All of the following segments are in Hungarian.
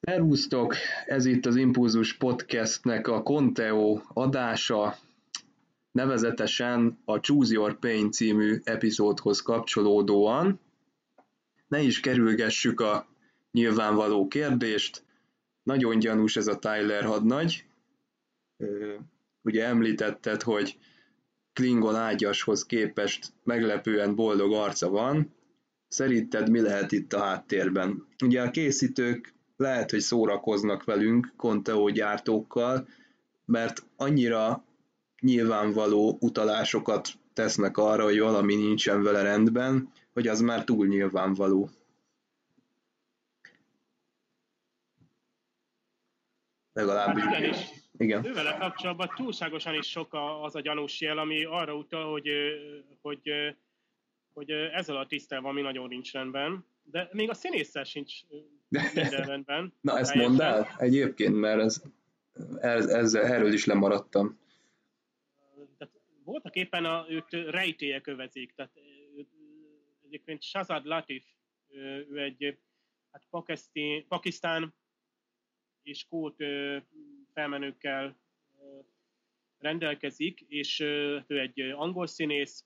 Szervusztok! Ez itt az Impulzus Podcastnek a Conteo adása, nevezetesen a Choose Your Pain című epizódhoz kapcsolódóan. Ne is kerülgessük a nyilvánvaló kérdést. Nagyon gyanús ez a Tyler hadnagy. Ugye említetted, hogy Klingon ágyashoz képest meglepően boldog arca van. Szerinted mi lehet itt a háttérben? Ugye a készítők lehet, hogy szórakoznak velünk, Conteo gyártókkal, mert annyira nyilvánvaló utalásokat tesznek arra, hogy valami nincsen vele rendben, hogy az már túl nyilvánvaló. Legalábbis. Hát igen, igen. Ővele kapcsolatban túlságosan is sok az a gyanús jel, ami arra utal, hogy, hogy, hogy ezzel a tisztel valami nagyon nincs rendben, de még a színésszel sincs minden rendben. Na ezt mondd el egyébként, mert ez, ez, ez, erről is lemaradtam. Tehát voltak éppen a, őt rejtélye kövezik, tehát egyébként Shazad Latif, ő egy hát Pakisztán, Pakisztán és Kót felmenőkkel rendelkezik, és ő egy angol színész,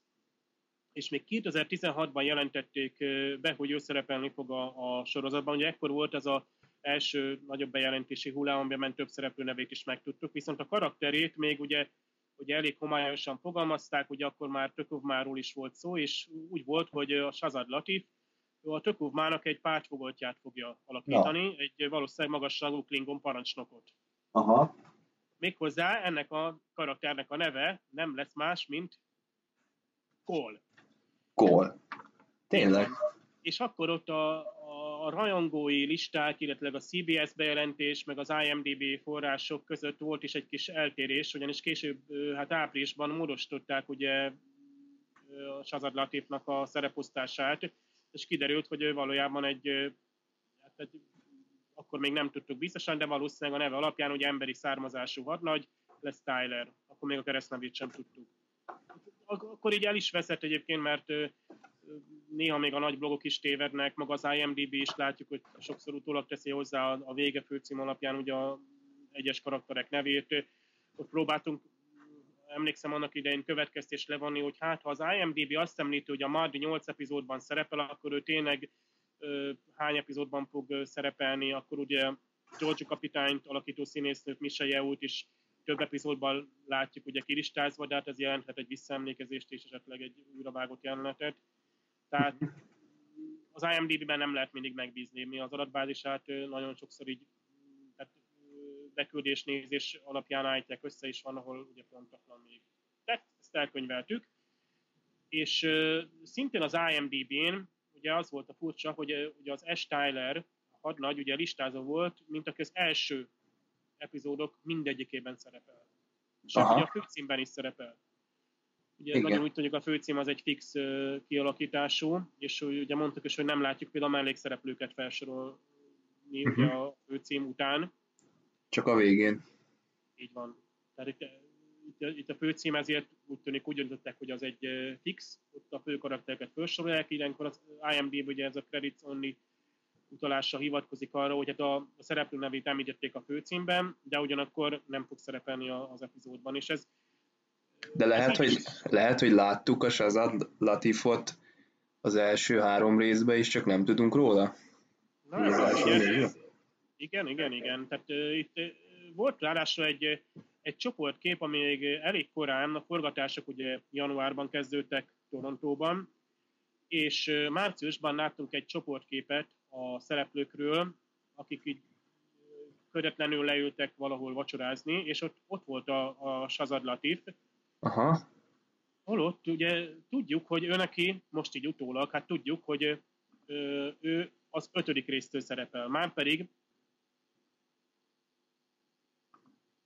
és még 2016-ban jelentették be, hogy ő szerepelni fog a, a sorozatban. Ugye ekkor volt ez az első nagyobb bejelentési hullám, amiben több szereplő nevét is megtudtuk, viszont a karakterét még ugye, ugye elég homályosan fogalmazták, hogy akkor már Tökovmáról is volt szó, és úgy volt, hogy a Shazad Latif a Tökovmának egy pártfogoltját fogja alakítani, ja. egy valószínűleg magasságú Klingon parancsnokot. Aha. Méghozzá ennek a karakternek a neve nem lesz más, mint Cole gól. Tényleg. És akkor ott a, a, rajongói listák, illetve a CBS bejelentés, meg az IMDB források között volt is egy kis eltérés, ugyanis később, hát áprilisban módosították ugye a Shazad Latifnak a szereposztását, és kiderült, hogy ő valójában egy, hát egy akkor még nem tudtuk biztosan, de valószínűleg a neve alapján ugye emberi származású hadnagy lesz Tyler. Akkor még a keresztnevét sem tudtuk akkor így el is veszett egyébként, mert néha még a nagy blogok is tévednek, maga az IMDB is látjuk, hogy sokszor utólag teszi hozzá a vége főcím alapján ugye a egyes karakterek nevét. Ott próbáltunk, emlékszem annak idején következtés levonni, hogy hát ha az IMDB azt említi, hogy a Mardi 8 epizódban szerepel, akkor ő tényleg hány epizódban fog szerepelni, akkor ugye George kapitányt alakító színésznőt, Michelle Yeoh-t is több epizódban látjuk ugye kilistázva, de hát ez jelenthet egy visszaemlékezést és esetleg egy újravágott jelenetet. Tehát az IMDb-ben nem lehet mindig megbízni, mi az adatbázisát nagyon sokszor így tehát beküldés nézés alapján állítják össze, és van, ahol ugye pontatlan még. Tehát ezt elkönyveltük. És szintén az IMDb-n ugye az volt a furcsa, hogy ugye az S. Tyler, hadnagy, ugye listázó volt, mint aki az első epizódok mindegyikében szerepel. És ugye a főcímben is szerepel. Ugye Igen. nagyon úgy tudjuk, a főcím az egy fix kialakítású, és ugye mondtuk is, hogy nem látjuk például a mellékszereplőket felsorolni uh-huh. ugye a főcím után. Csak a végén. Így van. Tehát itt, itt, itt a főcím ezért úgy tűnik, úgy döntöttek, hogy az egy fix, ott a fő karaktereket felsorolják, ilyenkor az IMDb ugye ez a credits only utalásra hivatkozik arra, hogy hát a, a szereplő nevét említették a főcímben, de ugyanakkor nem fog szerepelni az epizódban, és ez de lehet, hogy, lehet, hogy láttuk a Shazad Latifot az első három részben is, csak nem tudunk róla? Na, ez igen, igen, igen, igen. Tehát uh, itt uh, volt ráadásul egy, egy csoportkép, ami még elég korán, a forgatások ugye januárban kezdődtek Torontóban, és márciusban láttunk egy csoportképet a szereplőkről, akik így köretlenül leültek valahol vacsorázni, és ott, ott volt a, a Shazad Latif. Aha. Holott ugye tudjuk, hogy ő neki, most így utólag, hát tudjuk, hogy ő, ő az ötödik résztől szerepel. Már pedig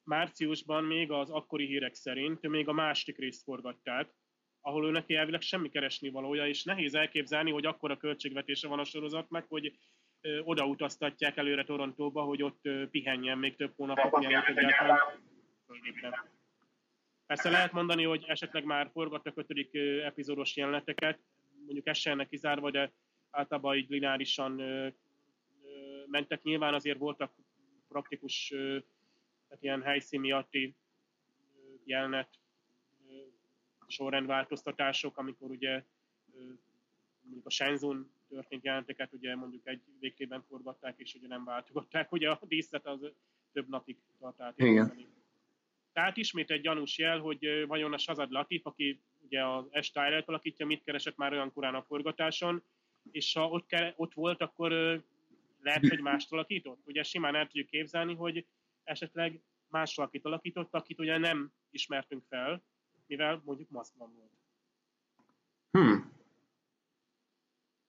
márciusban még az akkori hírek szerint még a második részt forgatták, ahol ő neki elvileg semmi keresni valója, és nehéz elképzelni, hogy akkora költségvetése van a sorozatnak, hogy odautaztatják előre Torontóba, hogy ott pihenjen még több hónapot, mielőtt egyáltalán Persze lehet mondani, hogy esetleg már forgattak ötödik epizódos jeleneteket, mondjuk se kizárva, de általában így lineárisan mentek. Nyilván azért voltak praktikus, tehát ilyen helyszín miatti jelenet sorrendváltoztatások, amikor ugye mondjuk a Shenzhen történt jelenteket, ugye mondjuk egy végtében forgatták, és ugye nem váltogatták, ugye a díszlet az több napig tart át. Tehát ismét egy gyanús jel, hogy vajon a Shazad Latif, aki ugye az S. Alakítja, mit keresett már olyan korán a forgatáson, és ha ott, kere, ott volt, akkor lehet, hogy mást alakított. Ugye simán el tudjuk képzelni, hogy esetleg más valakit alakított, akit ugye nem ismertünk fel, mivel mondjuk maszkban volt. Hmm.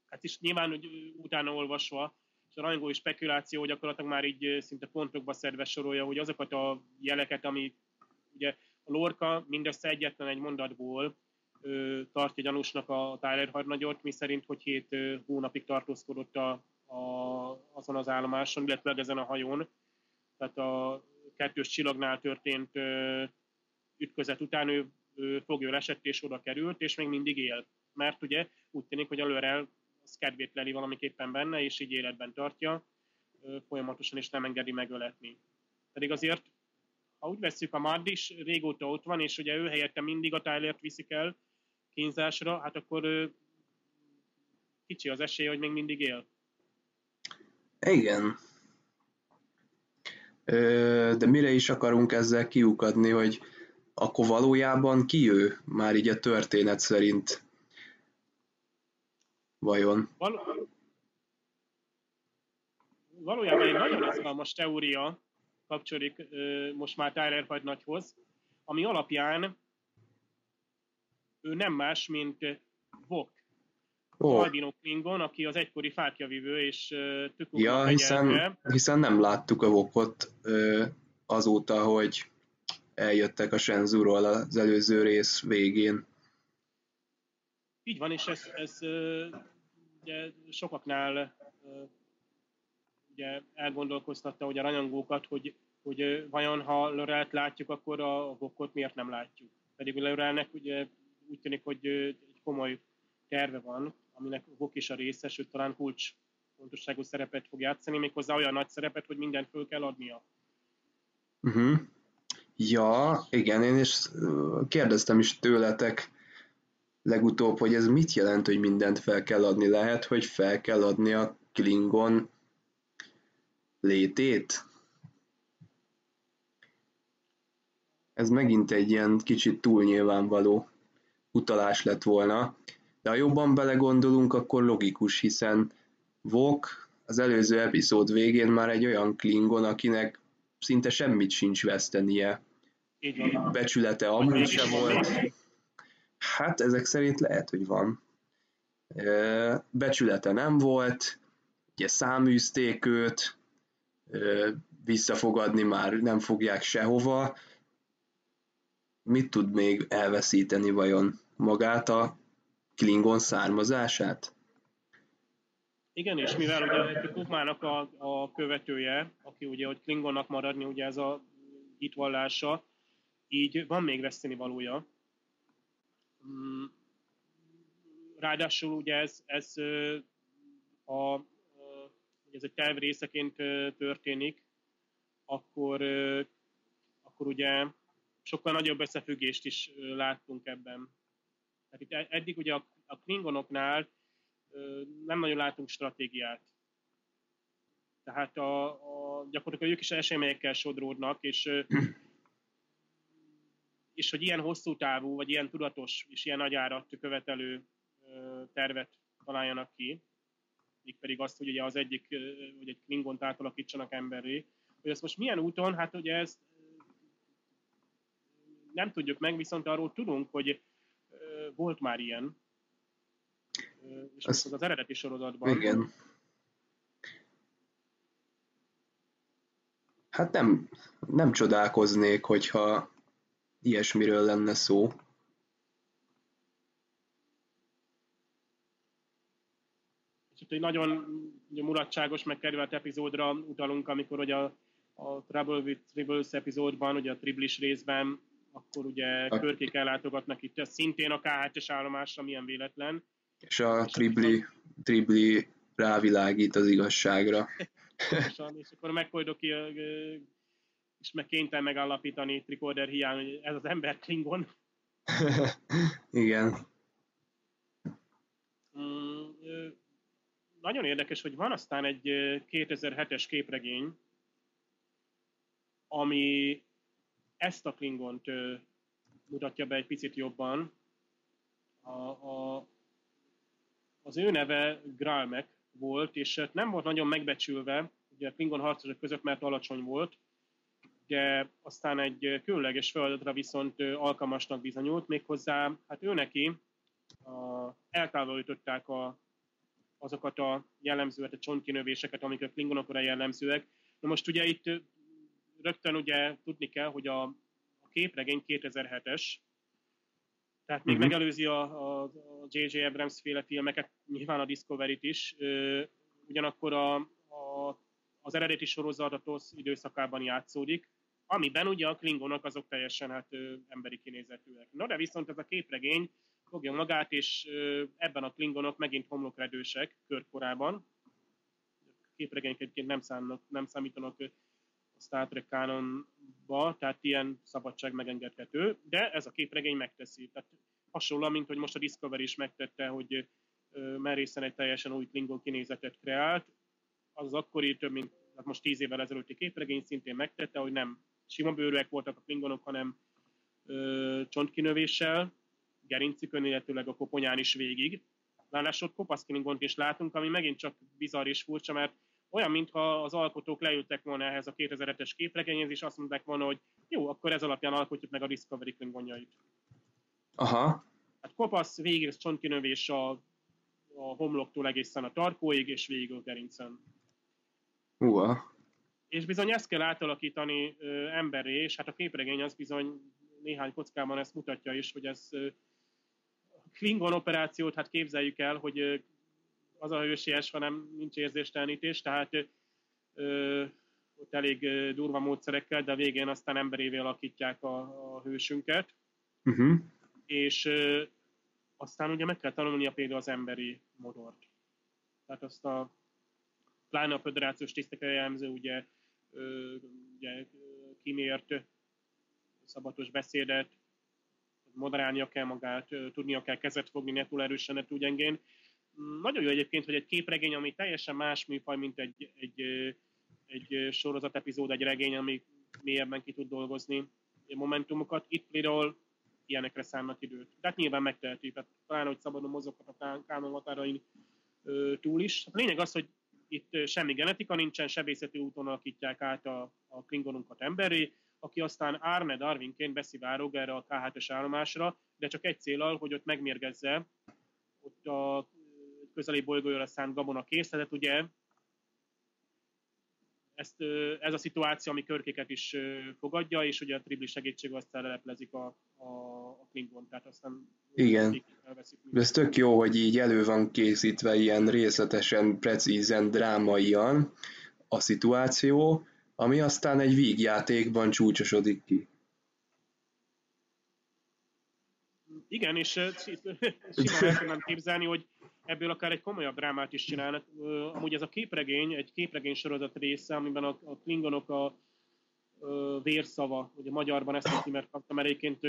Hát is nyilván hogy utána olvasva, és a rajongói spekuláció gyakorlatilag már így szinte pontokba szedve sorolja, hogy azokat a jeleket, ami ugye a Lorca mindössze egyetlen egy mondatból ö, tartja gyanúsnak a Tyler hadnagyot, mi szerint, hogy hét ö, hónapig tartózkodott a, a, azon az állomáson, illetve ezen a hajón. Tehát a kettős csillagnál történt ö, ütközet után ő, ő foglyol esett és oda került, és még mindig él. Mert ugye úgy tűnik, hogy előre az kedvét leli valamiképpen benne, és így életben tartja, folyamatosan is nem engedi megöletni. Pedig azért ha úgy veszük, a Mad is régóta ott van, és ugye ő helyette mindig a Tylert viszik el kínzásra, hát akkor kicsi az esély, hogy még mindig él. Igen. De mire is akarunk ezzel kiukadni, hogy akkor valójában ki ő? Már így a történet szerint. Vajon? Val- valójában egy nagyon izgalmas teória, kapcsolódik most már Tyler nagyhoz, ami alapján ő nem más, mint Vok. Oh. Albino Klingon, aki az egykori fákjavívő és tükuk Ja, hiszen, hiszen nem láttuk a Vokot azóta, hogy eljöttek a Senzúról az előző rész végén. Így van, és ez, ez ugye sokaknál ugye elgondolkoztatta hogy a rajongókat, hogy, hogy vajon ha Lorelt látjuk, akkor a Vokot miért nem látjuk. Pedig Lorelnek ugye úgy tűnik, hogy egy komoly terve van, aminek Vok is a része, sőt talán kulcs fontosságú szerepet fog játszani, méghozzá olyan nagy szerepet, hogy mindent föl kell adnia. Uh-huh. Ja, igen, én is kérdeztem is tőletek legutóbb, hogy ez mit jelent, hogy mindent fel kell adni. Lehet, hogy fel kell adni a Klingon létét? Ez megint egy ilyen kicsit túl nyilvánvaló utalás lett volna, de ha jobban belegondolunk, akkor logikus, hiszen Vok az előző epizód végén már egy olyan Klingon, akinek szinte semmit sincs vesztenie. Becsülete amúgy se volt. Hát ezek szerint lehet, hogy van. Becsülete nem volt, ugye száműzték őt, visszafogadni már nem fogják sehova. Mit tud még elveszíteni vajon? Magát a Klingon származását? Igen, és mivel ugye Kukmának a, a követője, aki ugye, hogy Klingonnak maradni, ugye ez a hitvallása, így van még veszteni valója. Mm, ráadásul ugye ez, ez a ez egy terv részeként történik, akkor, akkor ugye sokkal nagyobb összefüggést is láttunk ebben. Tehát itt e-, eddig ugye a, a Klingonoknál nem nagyon látunk stratégiát. Tehát a, a, gyakorlatilag ők is eseményekkel sodródnak, és, és hogy ilyen hosszú távú, vagy ilyen tudatos és ilyen nagy árat követelő tervet találjanak ki, pedig azt, hogy ugye az egyik, hogy egy Klingont átalakítsanak emberré, hogy ezt most milyen úton, hát ugye ezt nem tudjuk meg, viszont arról tudunk, hogy volt már ilyen, és ez, az eredeti sorozatban. Igen. Hát nem, nem csodálkoznék, hogyha ilyesmiről lenne szó. itt egy nagyon ugye, mulatságos, megkerült epizódra utalunk, amikor ugye a, a Trouble with Tribbles epizódban, ugye a Triblis részben, akkor ugye a... körkék ellátogatnak itt, ez szintén a K7-es állomásra, milyen véletlen. És a Tribli, Tribli rávilágít az igazságra. és akkor megkoldok ki, és meg kénytelen megállapítani tricorder hiány, hogy ez az ember Klingon. Igen. Mm, nagyon érdekes, hogy van aztán egy 2007-es képregény, ami ezt a Klingont mutatja be egy picit jobban. A, a, az ő neve Gralmek volt, és hát nem volt nagyon megbecsülve, ugye a Klingon harcosok között, mert alacsony volt, de aztán egy különleges feladatra viszont alkalmasnak bizonyult, méghozzá, hát ő neki a, eltávolították a, azokat a jellemzőket, a csontkinövéseket, amik a klingonokra jellemzőek. Na most ugye itt rögtön ugye tudni kell, hogy a, a képregény 2007-es, tehát még uh-huh. megelőzi a, a, a J.J. Abrams féle filmeket, nyilván a Discovery-t is, ugyanakkor a, a, az eredeti sorozat a TOSZ időszakában játszódik, amiben ugye a klingonok azok teljesen hát ö, emberi kinézetűek. Na de viszont ez a képregény fogja magát, és ö, ebben a klingonok megint homlokredősek körkorában. Képregények egyébként nem, számnak, nem számítanak a Star Trek canonba, tehát ilyen szabadság megengedhető, de ez a képregény megteszi. Tehát hasonló, mint hogy most a Discovery is megtette, hogy merészen egy teljesen új Klingon kinézetet kreált, az akkori több mint hát most tíz évvel ezelőtti képregény szintén megtette, hogy nem sima bőrűek voltak a klingonok, hanem ö, csontkinövéssel, gerincükön, illetőleg a koponyán is végig. Ráadásul kopasz klingont is látunk, ami megint csak bizarr és furcsa, mert olyan, mintha az alkotók leültek volna ehhez a 2007-es képregényhez, és azt mondták volna, hogy jó, akkor ez alapján alkotjuk meg a Discovery klingonjait. Aha. Hát kopasz, végig csontkinövés a, a homloktól egészen a tarkóig, és végig a gerincen. Uha. És bizony ezt kell átalakítani ö, emberé, és hát a képregény az bizony néhány kockában ezt mutatja is, hogy ez ö, Klingon operációt, hát képzeljük el, hogy ö, az a hősies, hanem nincs érzéstelenítés, tehát ö, ott elég ö, durva módszerekkel, de a végén aztán emberévé alakítják a, a hősünket. Uh-huh. És ö, aztán ugye meg kell tanulnia például az emberi modort. Tehát azt a pláne a föderációs tisztekre jellemző, ugye, ugye kimért szabatos beszédet, moderálnia kell magát, tudnia kell kezet fogni, ne túl erősen, ne túl gyengén. Nagyon jó egyébként, hogy egy képregény, ami teljesen más műfaj, mint egy, egy, egy sorozat epizód, egy regény, ami mélyebben ki tud dolgozni momentumokat. Itt például ilyenekre szánnak időt. De hát nyilván megteheti, tehát talán, hogy szabadon mozoghat a kánon határain túl is. A lényeg az, hogy itt semmi genetika nincsen, sebészeti úton alakítják át a, a klingonunkat emberé, aki aztán Arne Darwinként beszivárog erre a K7-es állomásra, de csak egy célal, hogy ott megmérgezze ott a közeli bolygóra szánt gabona készletet, ugye ezt, ez a szituáció, ami körkéket is fogadja, és ugye a tribli segítség aztán leleplezik a, a, a Klingon, tehát aztán igen. De ez tök jó, hogy így elő van készítve ilyen részletesen, precízen, drámaian a szituáció, ami aztán egy vígjátékban csúcsosodik ki. Igen, és simán el tudnám képzelni, hogy ebből akár egy komolyabb drámát is csinálnak. Amúgy ez a képregény, egy képregény sorozat része, amiben a, a klingonok a, a vérszava, ugye magyarban ezt a címet kaptam, egyébként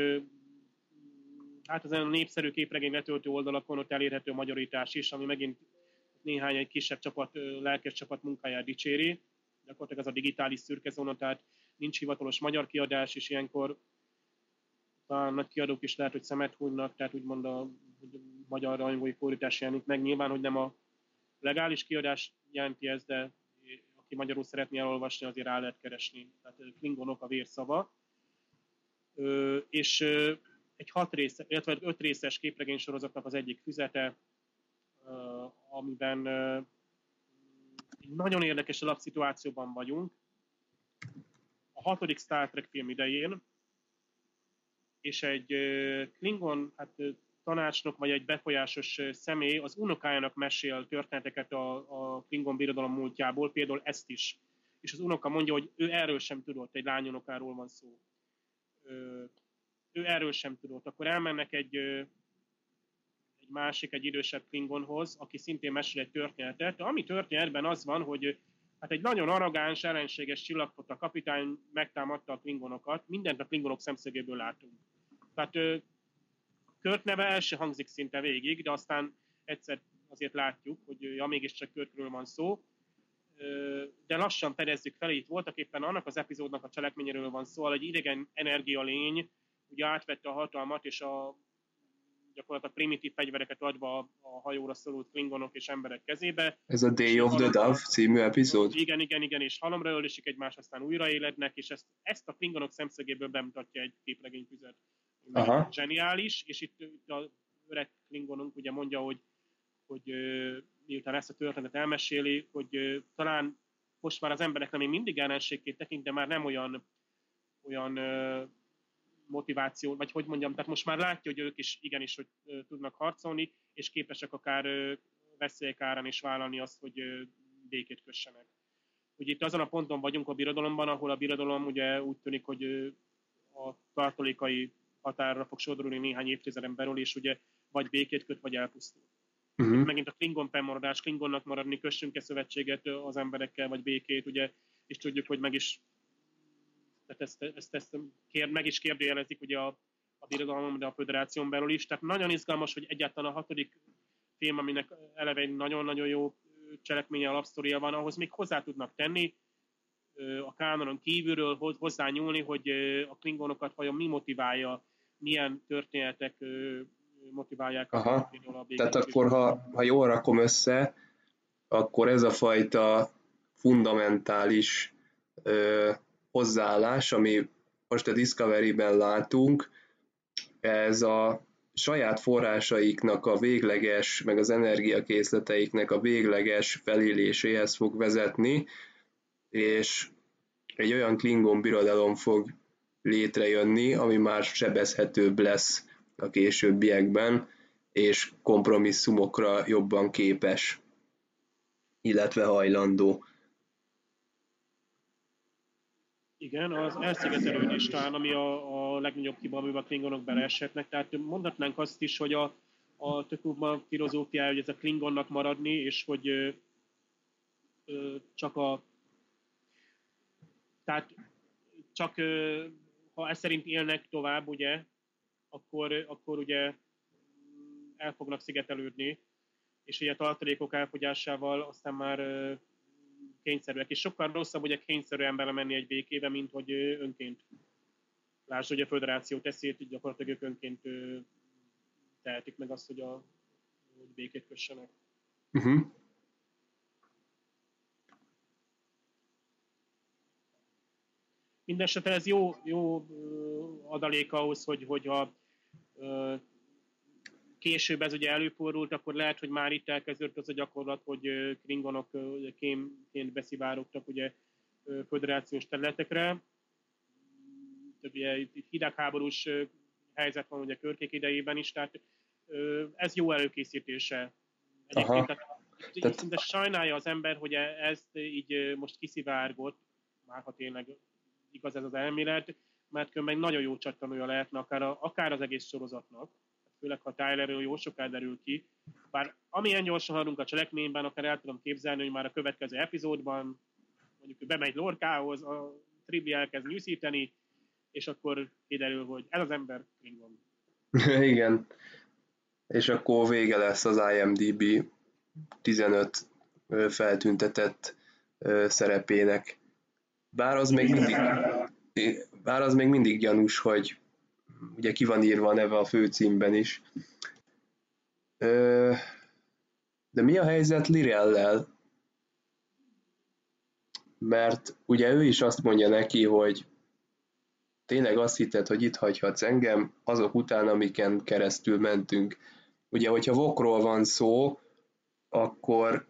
hát ezen a népszerű képregény letöltő oldalakon ott elérhető a magyarítás is, ami megint néhány egy kisebb csapat, lelkes csapat munkáját dicséri. Gyakorlatilag ez a digitális szürke zóna, tehát nincs hivatalos magyar kiadás, és ilyenkor a nagy kiadók is lehet, hogy szemet hunynak, tehát úgymond a magyar rajongói fordítás jelenik meg. Nyilván, hogy nem a legális kiadás jelenti ez, de aki magyarul szeretné elolvasni, azért rá lehet keresni. Tehát Klingonok a vérszava. Ö, és ö, egy hat rész, illetve öt részes képregény sorozatnak az egyik füzete, ö, amiben ö, nagyon érdekes alapszituációban vagyunk. A hatodik Star Trek film idején, és egy Klingon hát, tanácsnok vagy egy befolyásos személy az unokájának mesél történeteket a, a Klingon birodalom múltjából, például ezt is. És az unoka mondja, hogy ő erről sem tudott, egy lányonokáról van szó. Ő erről sem tudott. Akkor elmennek egy, egy másik, egy idősebb Klingonhoz, aki szintén mesél egy történetet. De ami történetben az van, hogy Hát egy nagyon arrogáns, ellenséges csillagfota kapitány megtámadta a klingonokat, mindent a klingonok szemszögéből látunk. Tehát Kört neve el se hangzik szinte végig, de aztán egyszer azért látjuk, hogy ja, mégiscsak Körtről van szó, de lassan fedezzük fel, itt voltak éppen annak az epizódnak a cselekményéről van szó, egy idegen energialény ugye átvette a hatalmat, és a gyakorlatilag primitív fegyvereket adva a hajóra szorult klingonok és emberek kezébe. Ez a Day of the Dove című epizód? Igen, igen, igen, és halomra ölisik egymást, aztán újraélednek, és ezt, ezt a klingonok szemszögéből bemutatja egy képregényfüzet. Aha. Zseniális, és itt, itt a öreg klingonunk ugye mondja, hogy, hogy miután ezt a történetet elmeséli, hogy talán most már az emberek nem még mindig ellenségként tekint, de már nem olyan, olyan motiváció, vagy hogy mondjam, tehát most már látja, hogy ők is igenis, hogy tudnak harcolni, és képesek akár veszélyek árán is vállalni azt, hogy békét kössenek. Ugye itt azon a ponton vagyunk a birodalomban, ahol a birodalom ugye úgy tűnik, hogy a tartalékai határra fog sodorulni néhány évtizeden belül, és ugye vagy békét köt, vagy elpusztul. Uh-huh. Megint a Klingon fennmaradás, Klingonnak maradni, kössünk-e szövetséget az emberekkel, vagy békét, ugye, és tudjuk, hogy meg is tehát ezt, ezt, ezt kér, meg is kérdőjelezik ugye a, a birodalom, de a föderáción belül is. Tehát nagyon izgalmas, hogy egyáltalán a hatodik film, aminek eleve egy nagyon-nagyon jó cselekménye, alapsztoria van, ahhoz még hozzá tudnak tenni, a kánonon kívülről hozzányúlni, hogy a klingonokat vajon mi motiválja, milyen történetek motiválják. Aha. A Tehát akkor, ha, ha jól rakom össze, akkor ez a fajta fundamentális ö, hozzáállás, ami most a Discovery-ben látunk, ez a saját forrásaiknak a végleges, meg az energiakészleteiknek a végleges feléléséhez fog vezetni, és egy olyan Klingon birodalom fog létrejönni, ami már sebezhetőbb lesz a későbbiekben, és kompromisszumokra jobban képes, illetve hajlandó. Igen, az elszigetelődés talán, ami a, a legnagyobb hiba, amiben a klingonok beleeshetnek. Tehát mondhatnánk azt is, hogy a, a Tökubban filozófiája, hogy ez a klingonnak maradni, és hogy ö, ö, csak a tehát csak ha ez szerint élnek tovább, ugye, akkor, akkor ugye el fognak szigetelődni, és ugye a tartalékok elfogyásával aztán már kényszerűek. És sokkal rosszabb ugye kényszerűen belemenni egy békébe, mint hogy önként. Lásd, hogy a föderáció teszi, hogy gyakorlatilag ők önként tehetik meg azt, hogy, a, hogy békét kössenek. Uh-huh. Mindenesetre ez jó, jó adalék ahhoz, hogy, hogy ha később ez ugye előfordult, akkor lehet, hogy már itt elkezdődött az a gyakorlat, hogy kringonok kémként beszivárogtak ugye föderációs területekre. Ugye itt hidegháborús helyzet van ugye körkék idejében is, tehát ez jó előkészítése. Egyébként, tehát, tehát... szinte sajnálja az ember, hogy e- ezt így most kiszivárgott, már ha tényleg igaz ez az elmélet, mert különben nagyon jó csattanója lehetne akár, a, akár az egész sorozatnak, főleg ha Tylerről jó soká derül ki. Bár amilyen gyorsan haladunk a cselekményben, akár el tudom képzelni, hogy már a következő epizódban mondjuk bemegy Lorkához, a Tribi elkezd nyűszíteni, és akkor kiderül, hogy ez az ember Klingon. Igen. És akkor vége lesz az IMDB 15 feltüntetett szerepének. Bár az még mindig, bár az még mindig gyanús, hogy ugye ki van írva a neve a főcímben is. De mi a helyzet Lirellel? Mert ugye ő is azt mondja neki, hogy tényleg azt hitted, hogy itt hagyhatsz engem azok után, amiken keresztül mentünk. Ugye, hogyha vokról van szó, akkor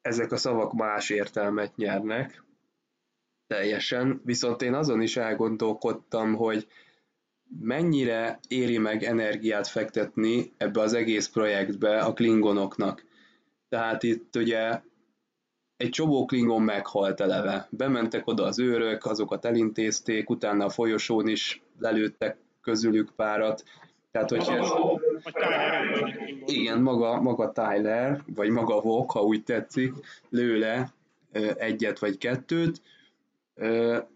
ezek a szavak más értelmet nyernek, teljesen, viszont én azon is elgondolkodtam, hogy mennyire éri meg energiát fektetni ebbe az egész projektbe a klingonoknak. Tehát itt ugye egy csomó klingon meghalt eleve. Bementek oda az őrök, azokat elintézték, utána a folyosón is lelőttek közülük párat. Tehát, hogy ez... Igen, maga, maga Tyler, vagy maga Vok, ha úgy tetszik, lő le egyet vagy kettőt.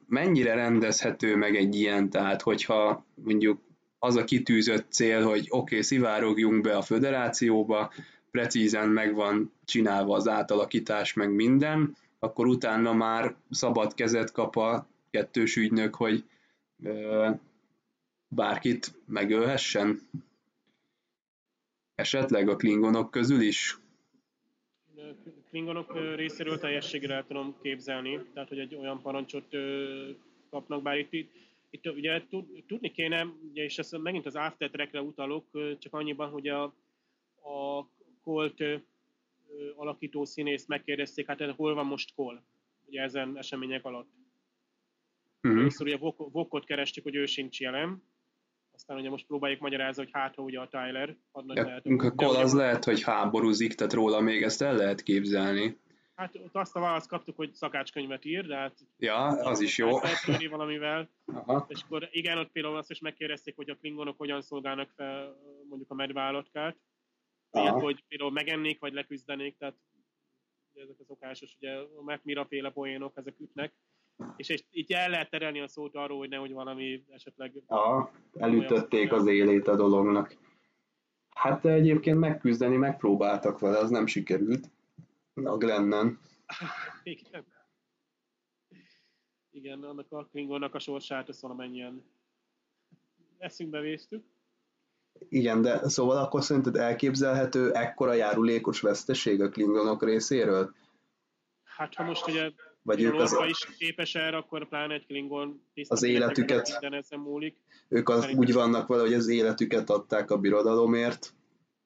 Mennyire rendezhető meg egy ilyen, tehát hogyha mondjuk az a kitűzött cél, hogy oké, okay, szivárogjunk be a föderációba, precízen meg van csinálva az átalakítás, meg minden, akkor utána már szabad kezet kap a kettős ügynök, hogy bárkit megölhessen? Esetleg a klingonok közül is? Klingonok részéről teljességre el tudom képzelni, tehát hogy egy olyan parancsot kapnak, bár itt, itt ugye tudni kéne, ugye, és ezt megint az After Track-re utalok, csak annyiban, hogy a, a Colt alakító színészt megkérdezték, hát hol van most Cole, ugye ezen események alatt. Uh-huh. Először ugye Vokot kerestük, hogy ő sincs jelen, aztán ugye most próbáljuk magyarázni, hogy hát, ugye a Tyler. Ja, lehet, a Cole az ugye, lehet, hogy háborúzik, tehát róla még ezt el lehet képzelni. Hát ott azt a választ kaptuk, hogy szakácskönyvet ír, de hát... Ja, az is jó. Lehet valamivel. Aha. És akkor igen, ott például azt is megkérdezték, hogy a klingonok hogyan szolgálnak fel mondjuk a medvállatkát. Ilyet, hogy például megennék, vagy leküzdenék, tehát ugye ezek a szokásos, ugye a Macmira féle poénok, ezek ütnek. És, és így el lehet terelni a szót arról, hogy nehogy valami esetleg... Aha, elütötték az élét a dolognak. Hát egyébként megküzdeni megpróbáltak vele, az nem sikerült. A Glennen. Igen. Igen, annak a Klingonnak a sorsát, ezt valamennyien eszünkbe vésztük. Igen, de szóval akkor szerinted elképzelhető ekkora járulékos veszteség a Klingonok részéről? Hát ha most ugye vagy ők az... is képes erre, akkor pláne egy Klingon az életüket, minden ezen múlik. Ők az úgy vannak vele, hogy az életüket adták a birodalomért,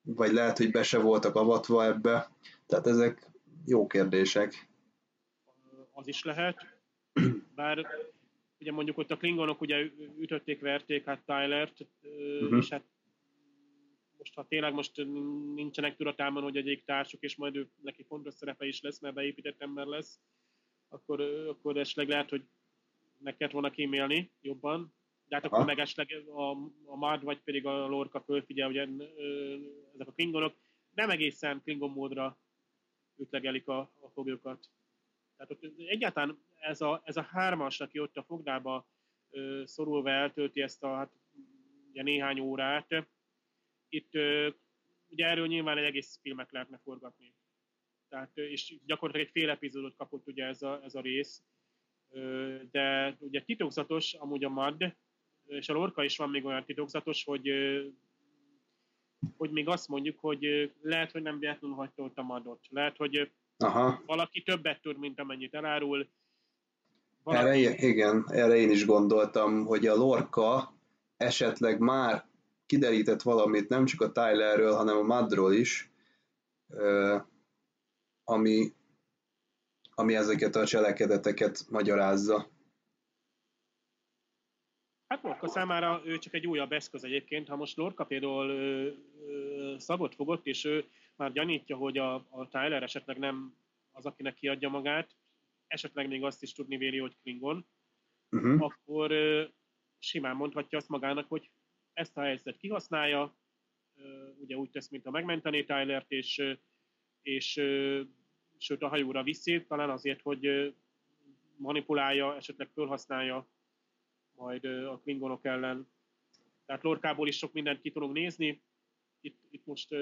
vagy lehet, hogy be se voltak avatva ebbe. Tehát ezek jó kérdések. Az is lehet. Bár ugye mondjuk ott a Klingonok ugye ütötték, verték hát Tylert, uh-huh. és hát most ha tényleg most nincsenek tudatában, hogy egyik társuk, és majd ő, neki fontos szerepe is lesz, mert beépített ember lesz, akkor, akkor esetleg lehet, hogy meg kellett volna kímélni jobban, de hát Aha. akkor meg esetleg a, a Mard vagy pedig a Lorca fölfigyel, ugye ezek a klingonok nem egészen klingon módra ütlegelik a, a foglyokat. Tehát ott egyáltalán ez a, ez a hármas, aki ott a fogdába ö, szorulva eltölti ezt a hát, ugye néhány órát, itt ö, ugye erről nyilván egy egész filmet lehetne forgatni tehát, és gyakorlatilag egy fél epizódot kapott ugye ez a, ez a rész, de ugye titokzatos amúgy a MAD, és a Lorca is van még olyan titokzatos, hogy hogy még azt mondjuk, hogy lehet, hogy nem véletlenül hagyta ott a madot. Lehet, hogy Aha. valaki többet tud, mint amennyit elárul. Valaki... Erre, igen, erre én is gondoltam, hogy a Lorca esetleg már kiderített valamit nem csak a Tylerről, hanem a Madról is, ami, ami ezeket a cselekedeteket magyarázza. Hát Lorca számára ő csak egy újabb eszköz egyébként. Ha most Lorca például ö, ö, szagot fogott, és ő már gyanítja, hogy a, a Tyler esetleg nem az, akinek kiadja magát, esetleg még azt is tudni véli, hogy Klingon, uh-huh. akkor ö, simán mondhatja azt magának, hogy ezt a helyzetet kihasználja, ö, ugye úgy tesz, mint a megmenteni Tylert, és, és sőt a hajóra viszi, talán azért, hogy manipulálja, esetleg felhasználja majd a klingonok ellen. Tehát Lorkából is sok mindent ki tudunk nézni. Itt, itt most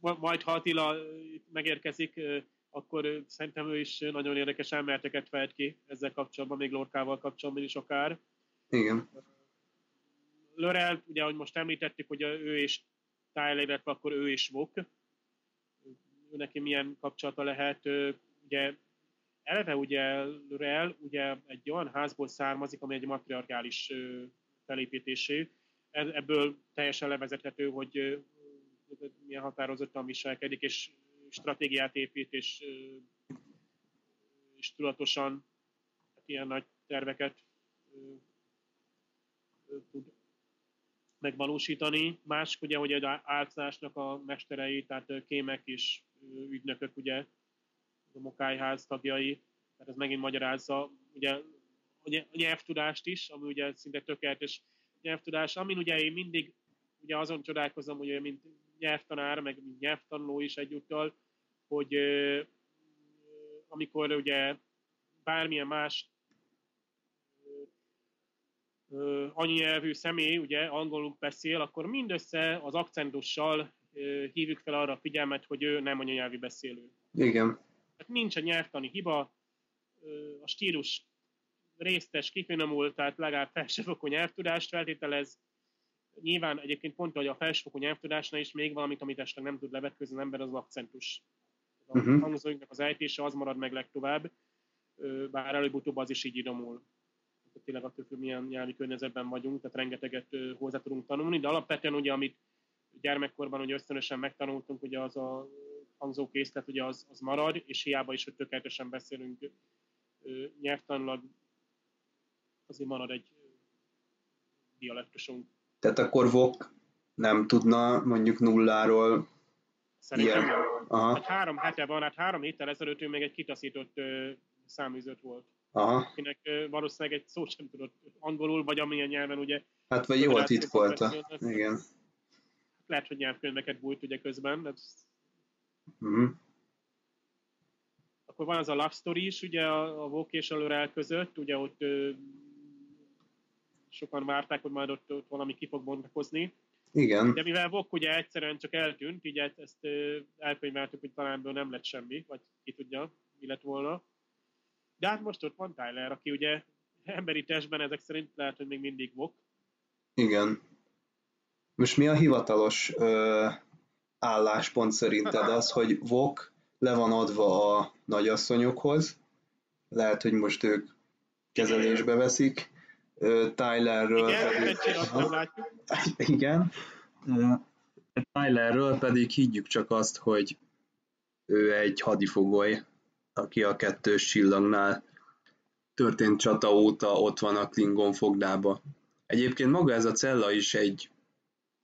majd ha Attila megérkezik, akkor szerintem ő is nagyon érdekes elméleteket fejt ki ezzel kapcsolatban, még Lorkával kapcsolatban is akár. Igen. Lörel, ugye, ahogy most említettük, hogy ő és Tyler, illetve akkor ő is Vok, neki milyen kapcsolata lehet, ugye eleve ugye Rel ugye egy olyan házból származik, ami egy matriarkális felépítésű, ebből teljesen levezethető, hogy milyen határozottan viselkedik, és stratégiát épít, és, és tudatosan hát ilyen nagy terveket tud megvalósítani. Másik ugye, hogy egy álcásnak a mesterei, tehát kémek is ügynökök, ugye, a Mokályház tagjai, tehát ez megint magyarázza ugye a nyelvtudást is, ami ugye szinte tökéletes nyelvtudás, amin ugye én mindig ugye azon csodálkozom, hogy mint nyelvtanár, meg mint nyelvtanuló is egyúttal, hogy amikor ugye bármilyen más anyanyelvű személy ugye angolul beszél, akkor mindössze az akcentussal hívjuk fel arra a figyelmet, hogy ő nem anyanyelvi beszélő. Igen. Tehát nincs a nyelvtani hiba, a stílus résztes, kifinomult, tehát legalább felsőfokú nyelvtudást feltételez. Nyilván egyébként pont, hogy a felsőfokú nyelvtudásnál is még valamit, amit esetleg nem tud levetközni az ember, az, az akcentus. A uh-huh. hangzóinknak az ejtése az marad meg legtovább, bár előbb-utóbb az is így idomul. Tényleg attól függ, milyen nyelvi környezetben vagyunk, tehát rengeteget hozzá tudunk tanulni, de alapvetően ugye, amit gyermekkorban ugye ösztönösen megtanultunk, ugye az a hangzókészlet ugye az, az marad, és hiába is, hogy tökéletesen beszélünk nyelvtanulag, azért marad egy dialektusunk. Tehát akkor VOK nem tudna mondjuk nulláról Szerintem ilyen. Aha. Hát három hete van, hát három héttel ezelőtt ő még egy kitaszított száműzött volt. Aha. Akinek valószínűleg egy szót sem tudott angolul, vagy amilyen nyelven ugye... Hát vagy jól titkolta, igen. Lehet, hogy nyelvkönyveket bújt ugye közben, de Uh-huh. Akkor van az a Love Story is, ugye a, a Vok és a Lörel között, ugye ott ö, sokan várták, hogy majd ott, ott valami ki fog bontakozni. Igen. De mivel Vok ugye egyszerűen csak eltűnt, így ezt elkönyveltük, hogy talán nem lett semmi, vagy ki tudja, mi lett volna. De hát most ott van Tyler, aki ugye emberi testben ezek szerint lehet, hogy még mindig Vok. Igen. Most mi a hivatalos ö, álláspont szerinted az, hogy Vok le van adva a nagyasszonyokhoz, lehet, hogy most ők kezelésbe veszik, Tylerről igen, pedig... Igen. Tylerről pedig higgyük csak azt, hogy ő egy hadifogoly, aki a kettős csillagnál történt csata óta ott van a Klingon fogdába. Egyébként maga ez a cella is egy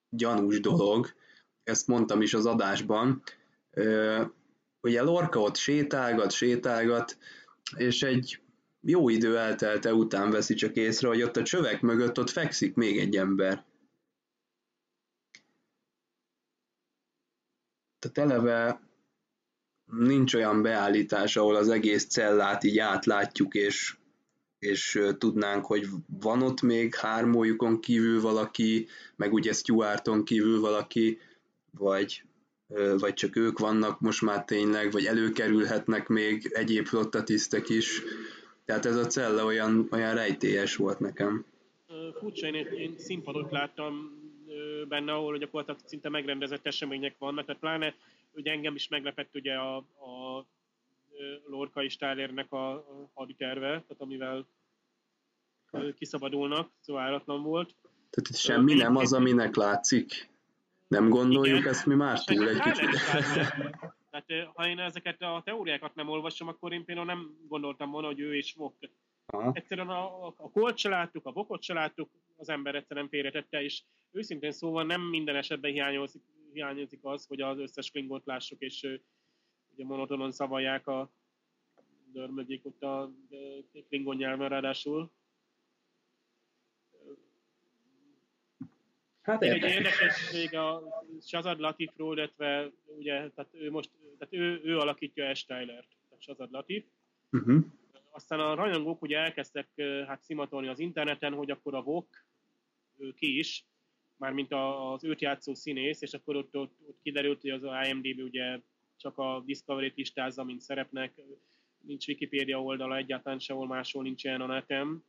gyanús dolog, ezt mondtam is az adásban, ugye Lorca ott sétálgat, sétálgat, és egy jó idő eltelte után veszi csak észre, hogy ott a csövek mögött ott fekszik még egy ember. Tehát eleve nincs olyan beállítás, ahol az egész cellát így átlátjuk, és, és tudnánk, hogy van ott még hármójukon kívül valaki, meg ugye Stuarton kívül valaki, vagy, vagy csak ők vannak most már tényleg, vagy előkerülhetnek még egyéb flottatisztek is. Tehát ez a cella olyan, olyan rejtélyes volt nekem. Furcsa, én, én színpadot láttam benne, ahol gyakorlatilag szinte megrendezett események vannak, tehát pláne ugye engem is meglepett ugye a, a Lorca és Tylernek a, a haditerve, tehát amivel kiszabadulnak, szóval állatlan volt. Tehát semmi nem az, aminek látszik. Nem gondoljuk Igen. ezt mi már túl egy kicsit? Tehát ha én ezeket a teóriákat nem olvasom, akkor én például nem gondoltam volna, hogy ő és Vok. Egyszerűen a, a, a kolt se láttuk, a Vokot se láttuk, az ember egyszerűen félretette, és őszintén szóval nem minden esetben hiányozik, hiányozik az, hogy az összes klingont lássuk, és ugye monotonon szavalják a dörmögyék ott a klingon nyelven ráadásul. Hát egy érdekesség a Shazad Latifról, illetve ugye, tehát ő most, tehát ő, ő alakítja Ash Tyler-t, tehát Shazad Latif. Uh-huh. Aztán a rajongók ugye elkezdtek hát szimatolni az interneten, hogy akkor a Vok ki is, mármint az őt játszó színész, és akkor ott, ott, ott kiderült, hogy az IMDb ugye csak a Discovery-t listázza, mint szerepnek, nincs Wikipedia oldala, egyáltalán sehol máshol nincs ilyen a netem.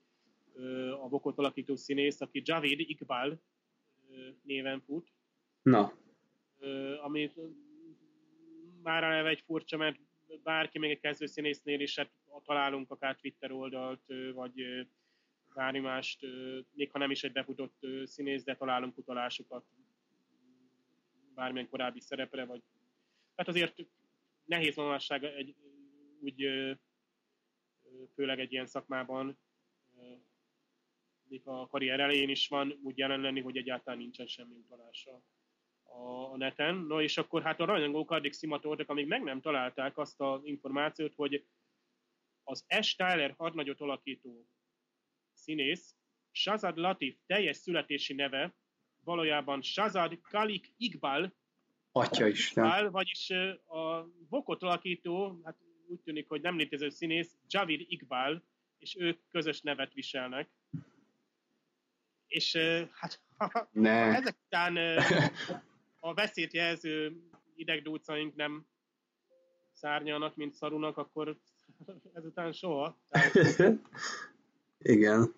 A Vokot alakító színész, aki Javid Iqbal, néven fut. Na. Ami már eleve egy furcsa, mert bárki, még egy kezdőszínésznél is hát találunk akár Twitter oldalt, vagy bármi mást, még ha nem is egy befutott színész, de találunk utalásokat bármilyen korábbi szerepre, vagy tehát azért nehéz manapság egy, úgy főleg egy ilyen szakmában a karrier elején is van, úgy jelen lenni, hogy egyáltalán nincsen semmi utalása a, neten. No és akkor hát a rajongók addig szimatoltak, amíg meg nem találták azt az információt, hogy az S. Tyler hadnagyot alakító színész, Shazad Latif teljes születési neve valójában Shazad Kalik Iqbal, Atya is, nem? vagyis a Vokot alakító, hát úgy tűnik, hogy nem létező színész, Javid Iqbal, és ők közös nevet viselnek. És hát ne. ezek után a veszélyt jelző idegdúcaink nem szárnyalnak, mint szarunak, akkor ezután soha. Tehát, Igen.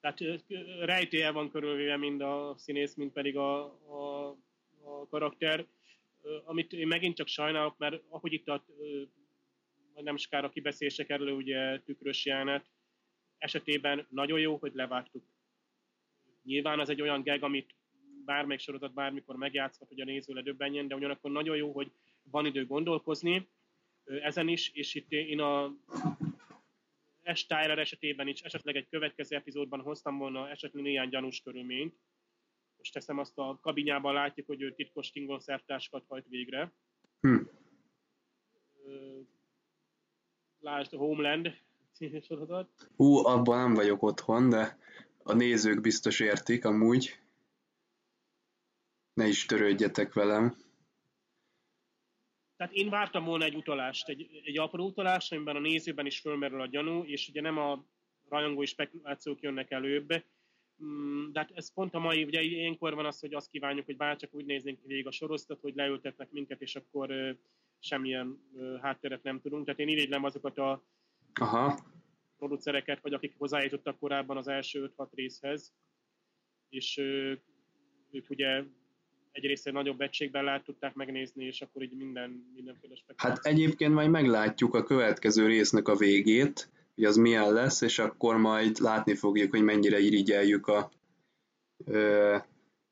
Tehát rejtélye van körülvéve mind a színész, mind pedig a, a, a karakter, amit én megint csak sajnálok, mert ahogy itt a nem sokára kibeszélése kerül, ugye tükrös jelenet, esetében nagyon jó, hogy levágtuk. Nyilván az egy olyan gag, amit bármelyik sorozat bármikor megjátszhat, hogy a néző ledöbbenjen, de ugyanakkor nagyon jó, hogy van idő gondolkozni ezen is, és itt én a S. Tyler esetében is esetleg egy következő epizódban hoztam volna esetleg néhány gyanús körülményt. Most teszem azt a kabinjában látjuk, hogy ő titkos Tingon szertáskat hajt végre. Hm. Lásd Homeland című sorozat. Hú, abban nem vagyok otthon, de a nézők biztos értik amúgy. Ne is törődjetek velem. Tehát én vártam volna egy utalást, egy, egy apró utalást, amiben a nézőben is fölmerül a gyanú, és ugye nem a rajongói spekulációk jönnek előbb, mm, de hát ez pont a mai, ugye ilyenkor van az, hogy azt kívánjuk, hogy bárcsak úgy néznénk végig a sorosztat, hogy leültetnek minket, és akkor semmilyen hátteret nem tudunk. Tehát én irigylem azokat a Aha. producereket, vagy akik hozzájutottak korábban az első 5-6 részhez, és ők ugye egyrészt egy nagyobb egységben lát tudták megnézni, és akkor így minden, mindenféle spektáció. Hát egyébként majd meglátjuk a következő résznek a végét, hogy az milyen lesz, és akkor majd látni fogjuk, hogy mennyire irigyeljük a, ö,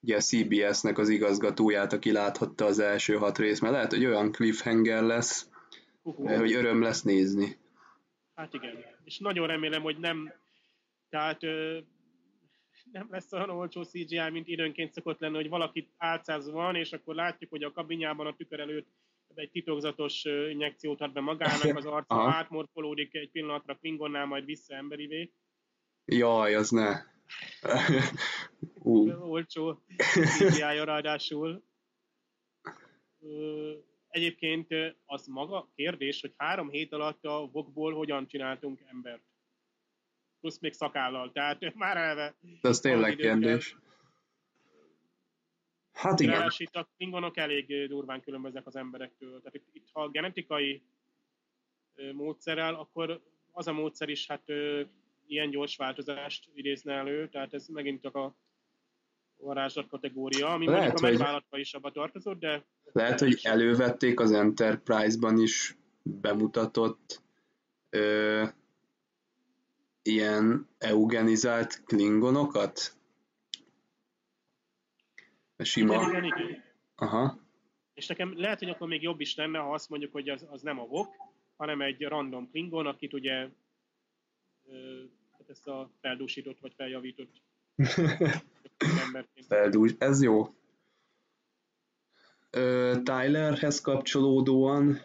ugye a CBS-nek az igazgatóját, aki láthatta az első hat részt, mert lehet, hogy olyan cliffhanger lesz, uh-huh. hogy öröm lesz nézni. Hát igen, és nagyon remélem, hogy nem, tehát ö, nem lesz olyan olcsó CGI, mint időnként szokott lenni, hogy valaki álcáz van, és akkor látjuk, hogy a kabinjában a tükör előtt egy titokzatos injekciót ad be magának, az arca átmorfolódik egy pillanatra Klingonnál, majd vissza emberivé. Jaj, az ne. uh. Olcsó cgi ráadásul. Egyébként az maga kérdés, hogy három hét alatt a vokból hogyan csináltunk embert plusz még szakállal, tehát már eleve... Ez tényleg kérdés. Hát igen. Ráadásul itt a klingonok elég durván különböznek az emberektől. Tehát itt, itt ha genetikai módszerrel, akkor az a módszer is hát ilyen gyors változást idézne elő, tehát ez megint csak a varázslat kategória, ami lehet, mondjuk a megvállalatban is abba tartozott, de... Lehet, hogy elővették az Enterprise-ban is bemutatott ö, ilyen eugenizált klingonokat? Sima... Igen, igen, igen. Aha. És nekem lehet, hogy akkor még jobb is lenne, ha azt mondjuk, hogy az, az nem a vok, hanem egy random klingon, akit ugye hát ezt a feldúsított vagy feljavított Feldús, ez jó. Ö, Tylerhez kapcsolódóan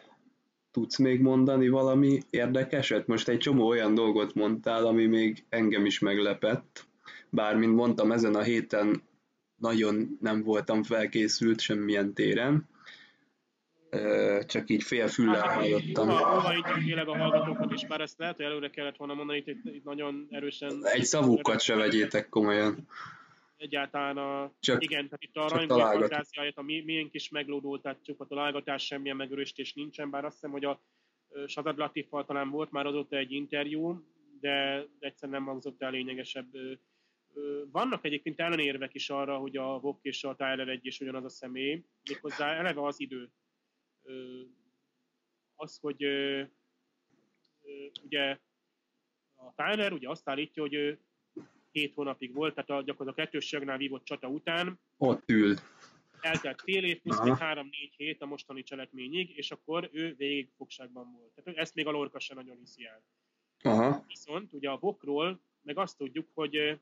tudsz még mondani valami érdekeset? Most egy csomó olyan dolgot mondtál, ami még engem is meglepett. Bár, mint mondtam, ezen a héten nagyon nem voltam felkészült semmilyen téren. Csak így félfüllel hát, hallottam. Tényleg a hallgatókat is, bár ezt lehet, hogy előre kellett volna mondani, itt, itt nagyon erősen... Egy szavukat se vegyétek komolyan egyáltalán a, csak, igen, tehát itt a rajongói fantáziáját, a mi, miénk is meglódult, tehát csak a találgatás semmilyen megöröstés nincsen, bár azt hiszem, hogy a Sadad Latifal talán volt már azóta egy interjú, de egyszerűen nem hangzott el lényegesebb. Vannak egyébként ellenérvek is arra, hogy a Vok és a Tyler egy is ugyanaz a személy, méghozzá eleve az idő. Az, hogy ugye a Tyler ugye azt állítja, hogy ő hét hónapig volt, tehát a, gyakorlatilag a kettős jagnál vívott csata után. Ott ül. Eltelt fél év, plusz még három-négy hét a mostani cselekményig, és akkor ő végig fogságban volt. Tehát ezt még a Lorca se nagyon hiszi el. Aha. Viszont ugye a Bokról meg azt tudjuk, hogy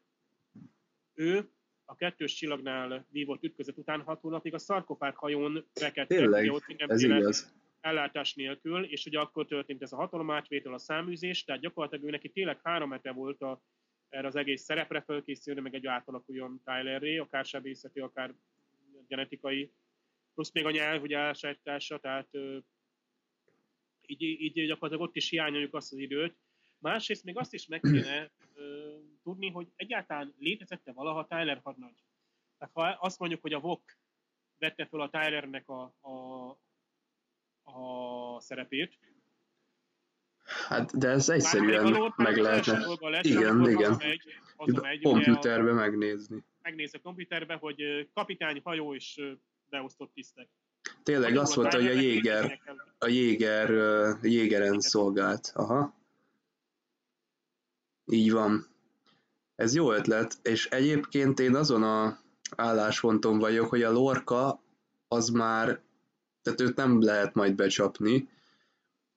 ő a kettős csillagnál vívott ütközet után hat hónapig a szarkofág hajón rekedt. Tényleg, ez igaz. Ellátás nélkül, és ugye akkor történt ez a hatalomátvétel, a száműzés, tehát gyakorlatilag ő neki tényleg három hete volt a erre az egész szerepre fölkészülni, meg egy átalakuljon Tylerré, akár sebészeti, akár genetikai, plusz még a nyelv ugye elsajátítása, tehát így, így gyakorlatilag ott is hiányoljuk azt az időt. Másrészt még azt is meg kéne ö, tudni, hogy egyáltalán létezette valaha Tyler hadnagy. Tehát ha azt mondjuk, hogy a VOK vette fel a Tylernek a, a, a szerepét, Hát, de ez egyszerűen meg lehetne. Igen, igen. Hazamegy, hazamegy, komputerbe megnézni. Megnéz a komputerbe, hogy kapitány, hajó és beosztott tisztek. Tényleg azt volt, hogy a Jéger, a Jéger, Jégeren szolgált. Aha. Így van. Ez jó ötlet, és egyébként én azon a állásponton vagyok, hogy a Lorca az már, tehát őt nem lehet majd becsapni,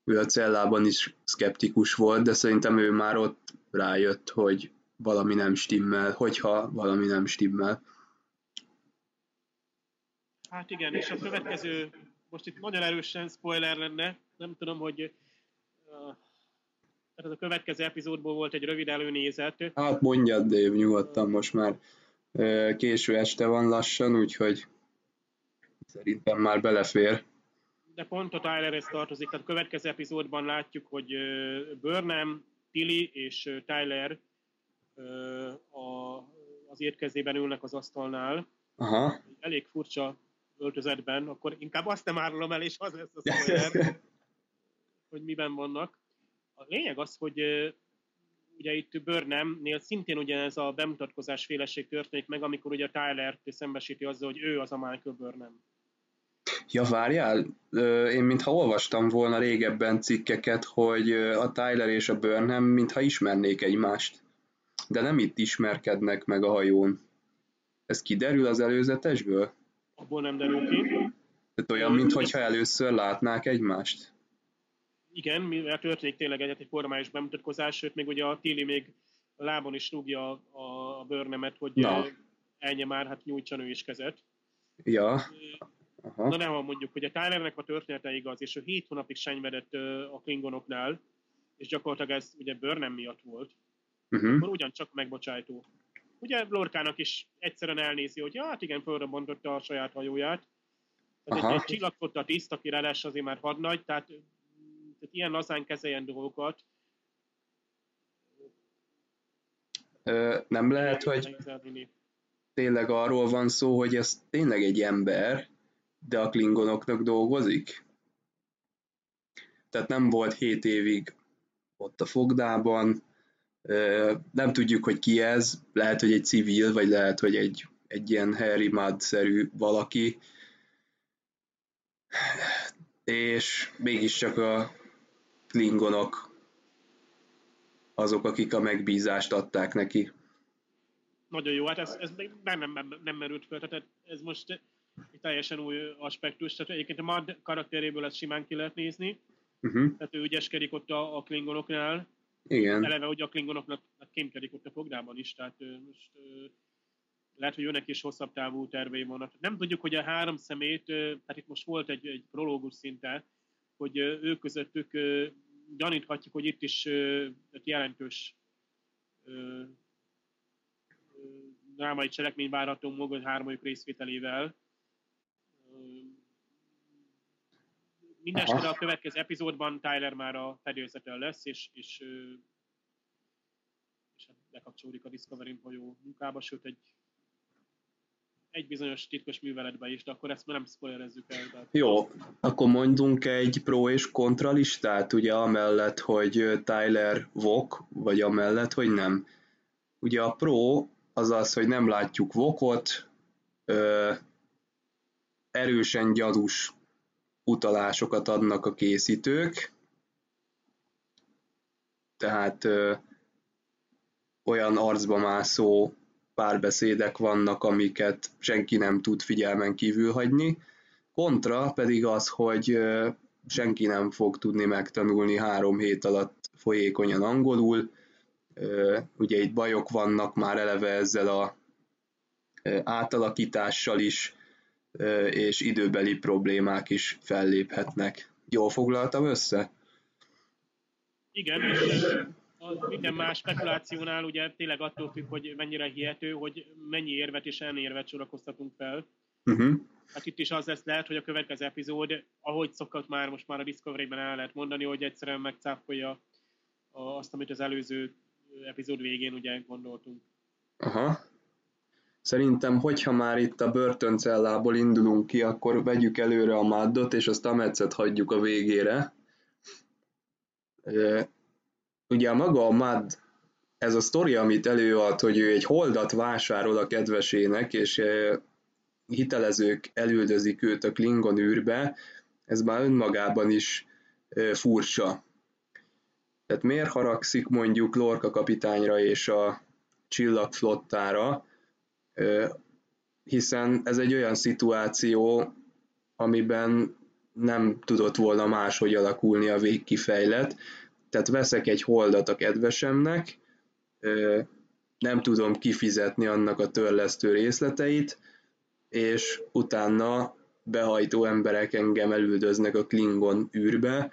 ő a cellában is szkeptikus volt, de szerintem ő már ott rájött, hogy valami nem stimmel, hogyha valami nem stimmel. Hát igen, és a következő, most itt nagyon erősen spoiler lenne, nem tudom, hogy uh, ez a következő epizódból volt egy rövid előnézet. Hát mondjad, Dave, nyugodtan most már késő este van lassan, úgyhogy szerintem már belefér de pont a Tylerhez tartozik, tehát a következő epizódban látjuk, hogy Burnham, Tilly és Tyler a, az étkezében ülnek az asztalnál. Aha. Elég furcsa öltözetben, akkor inkább azt nem árulom el, és az lesz a spoiler, hogy miben vannak. A lényeg az, hogy ugye itt Burnhamnél szintén ugye ez a bemutatkozás féleség történik meg, amikor ugye Tyler szembesíti azzal, hogy ő az a Michael Burnham. Ja, várjál, én mintha olvastam volna régebben cikkeket, hogy a Tyler és a Burnham mintha ismernék egymást. De nem itt ismerkednek meg a hajón. Ez kiderül az előzetesből? Abból nem derül ki. Tehát olyan, mintha először látnák egymást? Igen, mivel történik tényleg egyet egy formális bemutatkozás, sőt még ugye a Tilly még a lábon is rúgja a, a Burnhamet, hogy Na. elnye már, hát nyújtson ő is kezet. Ja. Aha. Na nem, mondjuk, hogy a Tylernek a története igaz, és ő hét hónapig senyvedett a Klingonoknál, és gyakorlatilag ez ugye Burnham miatt volt, uh-huh. akkor ugyancsak megbocsájtó. Ugye Lorkának is egyszerűen elnézi, hogy ja, hát igen, fölrobbantotta a saját hajóját. Tehát Aha. egy, egy csillagfotta tiszt, aki ráadásul azért már hadnagy, tehát, tehát ilyen lazán kezeljen dolgokat. Ö, nem lehet, hogy tényleg arról van szó, hogy ez tényleg egy ember, de a klingonoknak dolgozik? Tehát nem volt 7 évig ott a fogdában, nem tudjuk, hogy ki ez, lehet, hogy egy civil, vagy lehet, hogy egy, egy ilyen Harry Mudd-szerű valaki, és mégiscsak a klingonok azok, akik a megbízást adták neki. Nagyon jó, hát ez, ez még nem, nem, nem merült fel, tehát ez most egy teljesen új aspektus. Tehát egyébként a Mad karakteréből ezt simán ki lehet nézni. Uh-huh. Tehát ő ügyeskedik ott a, a klingonoknál. Igen. Eleve, hogy a klingonoknak kémkedik ott a fogdában is, tehát most lehet, hogy őnek is hosszabb távú tervei vannak. Nem tudjuk, hogy a három szemét, tehát itt most volt egy, egy prológus szinte, hogy ők közöttük gyaníthatjuk, hogy itt is jelentős drámai cselekmény várható maga hármajuk részvételével. Mindenesetre a következő epizódban Tyler már a fedélzeten lesz, és, és, és hát bekapcsolódik a Discovery hajó munkába, sőt egy egy bizonyos titkos műveletbe is, de akkor ezt már nem spoilerezzük el. Tehát... Jó, akkor mondunk egy pro és kontra listát, ugye amellett, hogy Tyler Vok, vagy amellett, hogy nem. Ugye a pro az az, hogy nem látjuk Vokot, ö, erősen gyadus utalásokat adnak a készítők, tehát ö, olyan arcba mászó párbeszédek vannak, amiket senki nem tud figyelmen kívül hagyni. Kontra pedig az, hogy ö, senki nem fog tudni megtanulni három hét alatt folyékonyan angolul. Ö, ugye itt bajok vannak már eleve ezzel a átalakítással is, és időbeli problémák is felléphetnek. Jól foglaltam össze? Igen, és a minden más spekulációnál ugye tényleg attól függ, hogy mennyire hihető, hogy mennyi érvet és ellenérvet sorakoztatunk fel. Uh-huh. Hát itt is az lesz lehet, hogy a következő epizód, ahogy szokott már most már a Discovery-ben el lehet mondani, hogy egyszerűen megcáfolja azt, amit az előző epizód végén ugye gondoltunk. Aha. Szerintem, hogyha már itt a börtöncellából indulunk ki, akkor vegyük előre a máddot, és azt a metszet hagyjuk a végére. Ugye a maga a Mad, ez a sztori, amit előad, hogy ő egy holdat vásárol a kedvesének, és hitelezők elüldözik őt a Klingon űrbe, ez már önmagában is furcsa. Tehát miért haragszik mondjuk Lorca kapitányra és a csillagflottára, hiszen ez egy olyan szituáció, amiben nem tudott volna máshogy alakulni a végkifejlet. Tehát veszek egy holdat a kedvesemnek, nem tudom kifizetni annak a törlesztő részleteit, és utána behajtó emberek engem elüldöznek a Klingon űrbe.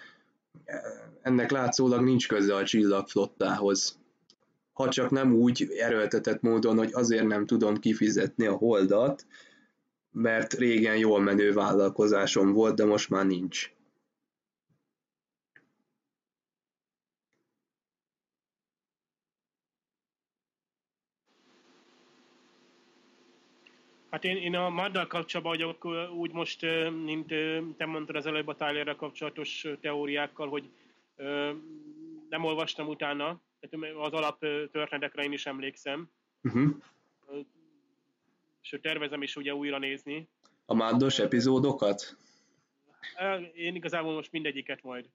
Ennek látszólag nincs köze a csillagflottához. Ha csak nem úgy erőltetett módon, hogy azért nem tudom kifizetni a holdat, mert régen jól menő vállalkozásom volt, de most már nincs. Hát én, én a Maddal kapcsolatban vagyok úgy most, mint te mondtad az előbb a Tylerrel kapcsolatos teóriákkal, hogy nem olvastam utána, az alap történetekre én is emlékszem. Uh-huh. Sőt, tervezem is ugye újra nézni. A Maddos epizódokat? Én igazából most mindegyiket majd.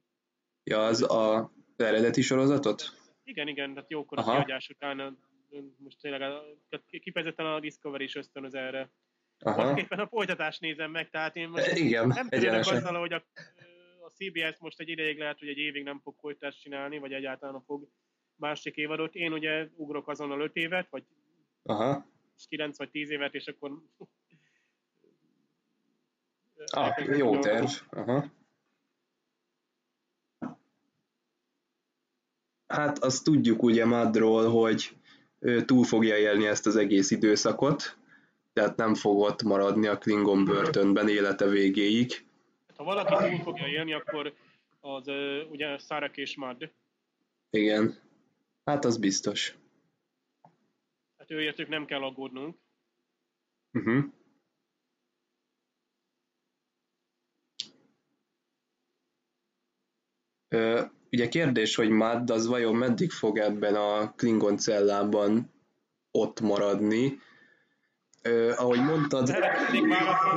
Ja, az a eredeti sorozatot? Igen, igen, tehát jókor a kiadás után most tényleg kifejezetten a Discovery is ösztönöz erre. Aha. a folytatást nézem meg, tehát én most Igen, nem tudom azzal, hogy a, a CBS most egy ideig lehet, hogy egy évig nem fog folytatást csinálni, vagy egyáltalán fog másik évadot. Én ugye ugrok azonnal 5 évet, vagy Aha. 9 vagy 10 évet, és akkor Ah, jó terv. Aha. Hát azt tudjuk ugye Madról, hogy túl fogja élni ezt az egész időszakot, tehát nem fog ott maradni a Klingon börtönben élete végéig. Hát, ha valaki túl fogja élni, akkor az ugye Szárek és Mad. Igen. Hát az biztos. Hát őértük nem kell aggódnunk. Uh-huh. Ugye kérdés, hogy Madd az vajon meddig fog ebben a Klingon cellában ott maradni. Uh, ahogy mondtad...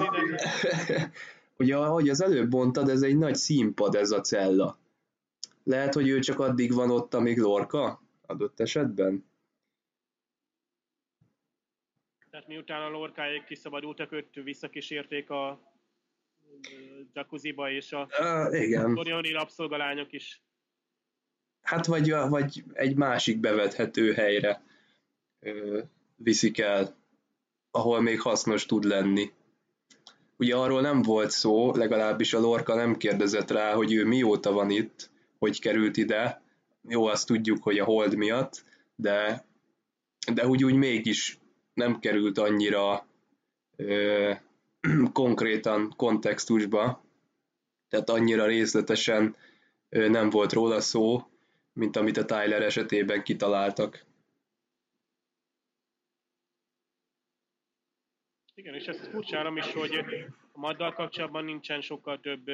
ugye, ahogy az előbb mondtad, ez egy nagy színpad ez a cella. Lehet, hogy ő csak addig van ott, amíg Lorca adott esetben? Tehát miután a lorkáik kiszabadultak, őt visszakísérték a jacuzziba, és a uh, igen. Orioni rabszolgalányok is Hát vagy, vagy egy másik bevethető helyre ö, viszik el, ahol még hasznos tud lenni. Ugye arról nem volt szó, legalábbis a Lorca nem kérdezett rá, hogy ő mióta van itt, hogy került ide. Jó, azt tudjuk, hogy a hold miatt, de, de úgy, úgy mégis nem került annyira ö, konkrétan kontextusba, tehát annyira részletesen ö, nem volt róla szó, mint amit a Tyler esetében kitaláltak. Igen, és ez furcsánom is, hogy a Maddal kapcsolatban nincsen sokkal több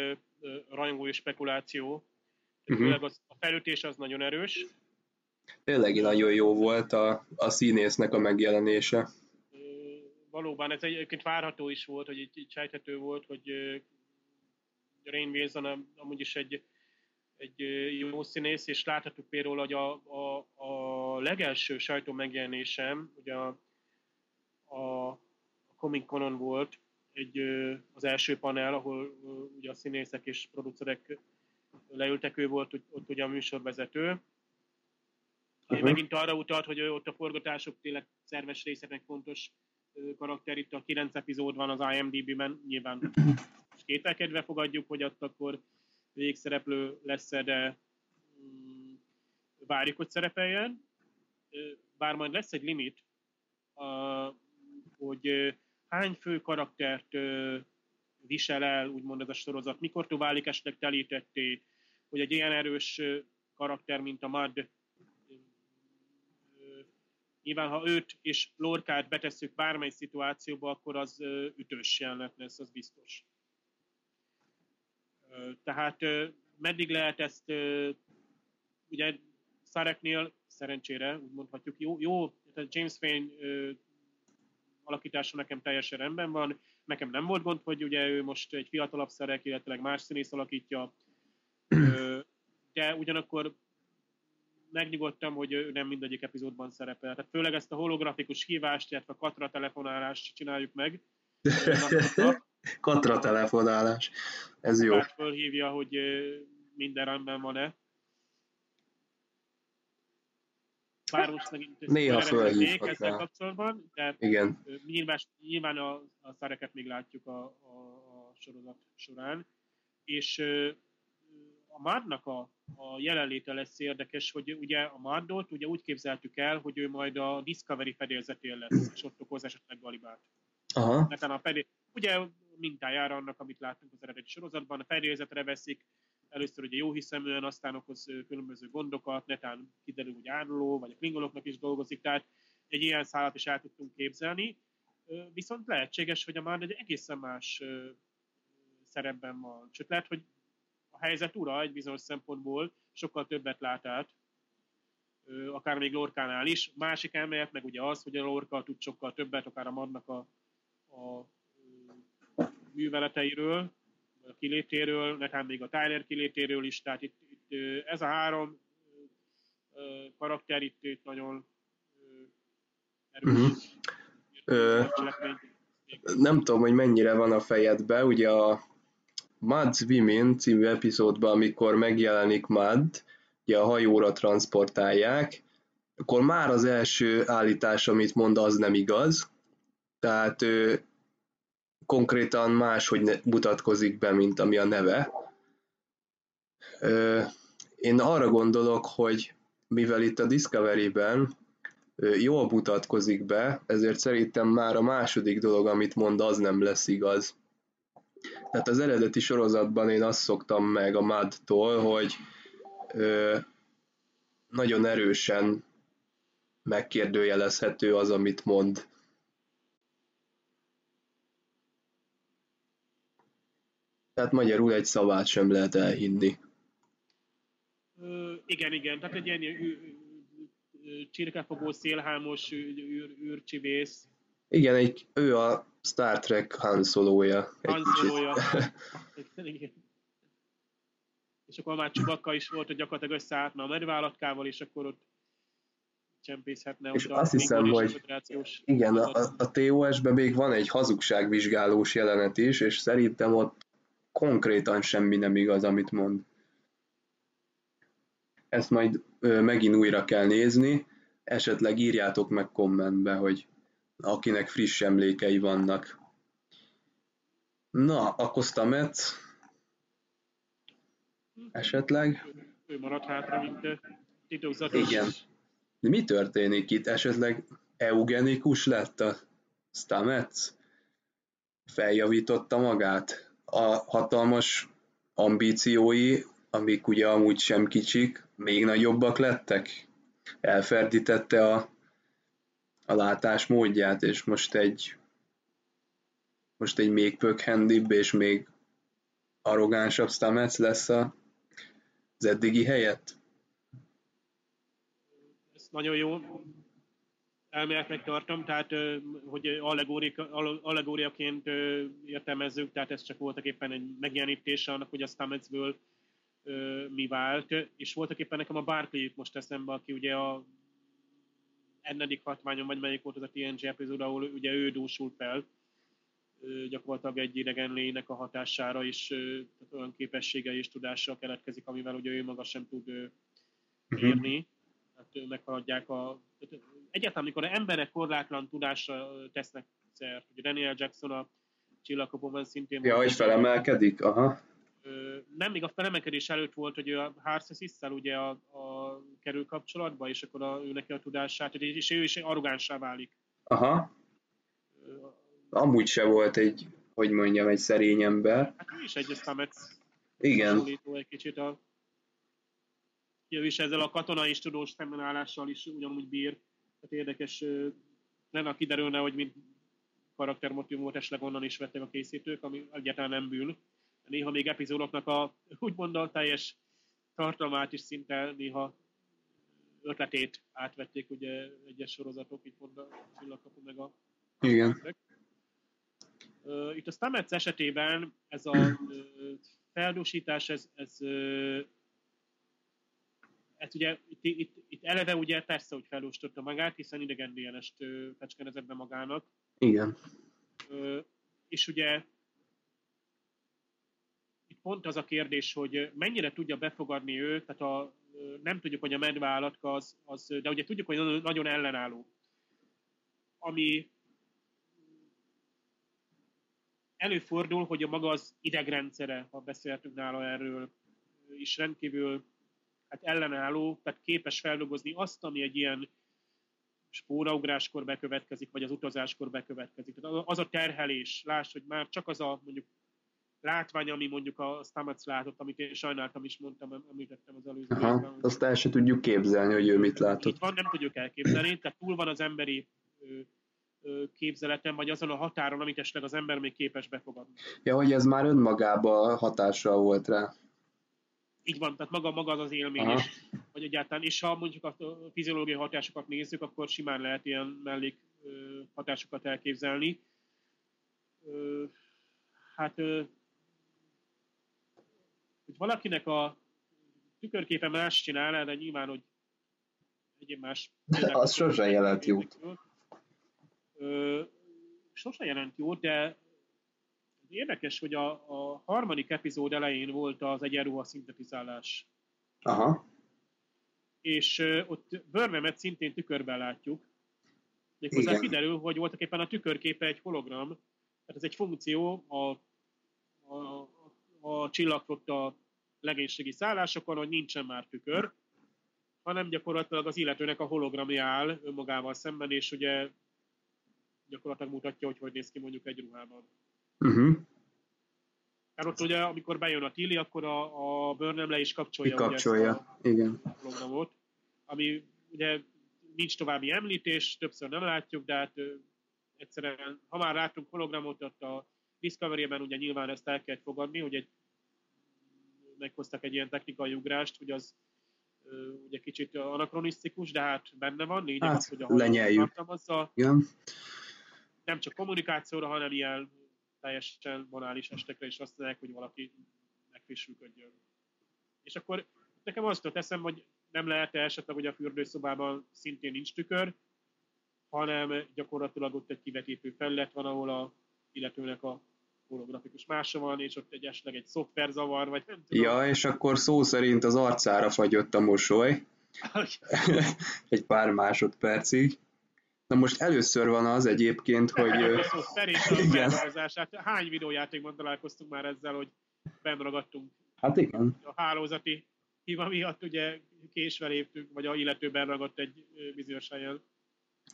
rajongói spekuláció. Uh-huh. Az, felütés az nagyon erős. Tényleg nagyon jó volt a, a színésznek a megjelenése. Valóban, ez egyébként várható is volt, hogy így, így sejthető volt, hogy Rain Wilson amúgy is egy egy jó színész, és láthatjuk például, hogy a, a, a legelső sajtó megjelenésem, ugye a, a, a Comic Conon volt, egy, az első panel, ahol ugye a színészek és producerek leültek, ő volt ott ugye a műsorvezető. Uh-huh. Megint arra utalt, hogy ott a forgatások tényleg szerves részeknek fontos karakter. Itt a 9 epizód van az IMDb-ben, nyilván kételkedve fogadjuk, hogy ott akkor végszereplő lesz de mm, várjuk, hogy szerepeljen. Bár majd lesz egy limit, hogy hány fő karaktert visel el, úgymond ez a sorozat, mikor válik esetleg telítetté, hogy egy ilyen erős karakter, mint a Mad, nyilván ha őt és Lorkát betesszük bármely szituációba, akkor az ütős jelenet lesz, az biztos. Tehát meddig lehet ezt, ugye Szareknél szerencsére, úgy mondhatjuk, jó, jó tehát James Fane alakítása nekem teljesen rendben van, nekem nem volt gond, hogy ugye ő most egy fiatalabb szerek, illetve más színész alakítja, de ugyanakkor megnyugodtam, hogy ő nem mindegyik epizódban szerepel. Tehát főleg ezt a holografikus hívást, illetve a katra telefonálást csináljuk meg. katra telefonálás, ez jó. Fölhívja, hogy minden rendben van-e. Bár most megint Néha ezzel kapcsolatban, de Igen. nyilván, nyilván a, a szereket még látjuk a, a, a sorozat során. És a Mádnak a, a jelenléte lesz érdekes, hogy ugye a Mádot ugye úgy képzeltük el, hogy ő majd a Discovery fedélzetén lesz, és ott okoz esetleg galibát. Aha. Netán a fedél, ugye mintájára annak, amit láttunk az eredeti sorozatban, a fedélzetre veszik, először ugye jó hiszeműen, aztán okoz különböző gondokat, netán kiderül, hogy áruló, vagy a klingonoknak is dolgozik, tehát egy ilyen szállat is el tudtunk képzelni. Viszont lehetséges, hogy a már egy egészen más szerepben van. Sőt, lehet, hogy a helyzet ura egy bizonyos szempontból sokkal többet lát át, akár még Lorkánál is. Másik elmélet meg ugye az, hogy a Lorka tud sokkal többet, akár a Madnak a, a műveleteiről, kilétéről, netán még a Tyler kilétéről is, tehát itt, itt ez a három karakter itt, itt nagyon erős. Uh-huh. Ö, nem tudom, hogy mennyire van a fejedbe, ugye a Mads Women című epizódban, amikor megjelenik Mad, ugye a hajóra transportálják, akkor már az első állítás, amit mond, az nem igaz. Tehát ő konkrétan máshogy mutatkozik be, mint ami a neve. Én arra gondolok, hogy mivel itt a Discovery-ben jól mutatkozik be, ezért szerintem már a második dolog, amit mond, az nem lesz igaz. Tehát az eredeti sorozatban én azt szoktam meg a Mad-tól, hogy nagyon erősen megkérdőjelezhető az, amit mond. Tehát magyarul egy szavát sem lehet elhinni. Ö, igen, igen. Tehát egy ilyen csirkefogó, szélhámos űr, űrcsivész. Igen, egy, ő a Star Trek Han Solo-ja. Han Solo-ja. és akkor már Csubakka is volt, hogy gyakorlatilag összeálltna a medvállatkával, és akkor ott csempészhetne. És azt hiszem, hogy igen, a, a TOS-ben még van egy hazugságvizsgálós jelenet is, és szerintem ott konkrétan semmi nem igaz, amit mond. Ezt majd ö, megint újra kell nézni, esetleg írjátok meg kommentbe, hogy akinek friss emlékei vannak. Na, akkor Stamet esetleg? Ő maradt hátra, mint titokzatos. Igen. De mi történik itt? Esetleg eugenikus lett a Stamets? Feljavította magát? A hatalmas ambíciói, amik ugye amúgy sem kicsik, még nagyobbak lettek? Elferdítette a a látás módját, és most egy most egy még pökhendibb és még arrogánsabb Stamets lesz a, az eddigi helyett? Ez nagyon jó elméletnek tartom, tehát hogy allegóriaként értelmezzük, tehát ez csak voltak éppen egy megjelenítése annak, hogy a Stametsből mi vált, és voltak éppen nekem a Barkley most eszembe, aki ugye a ennedik hatványon, vagy melyik volt az a TNG epizód, ahol ugye ő dúsul fel, gyakorlatilag egy idegen lénynek a hatására is olyan képessége és tudással keletkezik, amivel ugye ő maga sem tud mhm. érni. Hát meghaladják a... Egyáltalán, amikor emberek korlátlan tudásra tesznek szert, ugye Daniel Jackson a csillagkapóban szintén... Ja, hogy felemelkedik, aha nem még a felemelkedés előtt volt, hogy a Harsesisszel ugye a, a kerül kapcsolatba, és akkor a, ő neki a tudását, és ő is arrogánsá válik. Aha. amúgy se volt egy, hogy mondjam, egy szerény ember. Hát ő is egy Stamets Igen, egy kicsit a ő is ezzel a katonai és tudós szembenállással is ugyanúgy bír. Tehát érdekes lenne, ha kiderülne, hogy mint karaktermotivumot esetleg onnan is vettek a készítők, ami egyáltalán nem bűn. Néha még epizódoknak a úgymond a teljes tartalmát is szinte néha ötletét átvették ugye egyes sorozatok, itt pont a Csillagkapu meg a igen. Itt a Stamets esetében ez a feldúsítás, ez, ez, ez ugye itt, itt, itt eleve ugye persze, hogy feldúsította magát, hiszen idegen DNS-t fecskenezett be magának, Igen. Ö, és ugye itt pont az a kérdés, hogy mennyire tudja befogadni ő, tehát a, nem tudjuk, hogy a medve állatka az, az, de ugye tudjuk, hogy nagyon- nagyon ellenálló. Ami előfordul, hogy a maga az idegrendszere, ha beszéltünk nála erről, is rendkívül hát ellenálló, tehát képes feldolgozni azt, ami egy ilyen spóraugáskor bekövetkezik, vagy az utazáskor bekövetkezik. Tehát az a terhelés, láss, hogy már csak az a mondjuk látvány, ami mondjuk a Stamets látott, amit én sajnáltam is mondtam, említettem az előző Aha, hogy- azt el se tudjuk képzelni, hogy ő mit látott. van, nem tudjuk elképzelni, tehát túl van az emberi ö, ö, képzeletem, vagy azon a határon, amit esetleg az ember még képes befogadni. Ja, hogy ez már önmagában hatással volt rá. Így van, tehát maga, maga az az élmény Aha. is, hogy egyáltalán, és ha mondjuk a fiziológiai hatásokat nézzük, akkor simán lehet ilyen mellék hatásokat elképzelni. Hát, hogy valakinek a tükörképe más csinál, de nyilván, hogy egyéb más... Az sose jelent jót. Sose jelent jót, de érdekes, hogy a, a harmadik epizód elején volt az egyenruha szintetizálás. Aha. és ö, ott Burnhamet szintén tükörben látjuk. Méghozzá Igen. kiderül, hogy voltak éppen a tükörképe egy hologram, tehát ez egy funkció a, a, a csillagflotta legénységi szállásokon, hogy nincsen már tükör, hanem gyakorlatilag az illetőnek a hologramja áll önmagával szemben, és ugye gyakorlatilag mutatja, hogy hogy néz ki mondjuk egy ruhában. Uh-huh. Tehát ott ugye, amikor bejön a Tilly, akkor a, a Burnham le is kapcsolja, ezt a, Kikapcsolja. Igen. hologramot, ami ugye nincs további említés, többször nem látjuk, de hát ö, egyszerűen, ha már látunk hologramot, ott a Discovery-ben ugye nyilván ezt el kell fogadni, hogy egy, meghoztak egy ilyen technikai ugrást, hogy az ö, ugye kicsit anakronisztikus, de hát benne van, lényeg Hát, az, hogy a lenyeljük. Igen. nem csak kommunikációra, hanem ilyen teljesen banális estekre is használják, hogy valaki megfrissülködjön. És akkor nekem azt jutott eszem, hogy nem lehet esetleg, hogy a fürdőszobában szintén nincs tükör, hanem gyakorlatilag ott egy kivetítő felület van, ahol a illetőnek a holografikus mása van, és ott egy esetleg egy szoftverzavar, vagy nem tudom. Ja, és akkor szó szerint az arcára fagyott a mosoly egy pár másodpercig. Na most először van az egyébként, hogy... a Igen. hány videójátékban találkoztunk már ezzel, hogy benn ragadtunk Hát igen. a hálózati hiba miatt ugye késve léptünk, vagy a illetőben ragadt egy bizonyos helyen.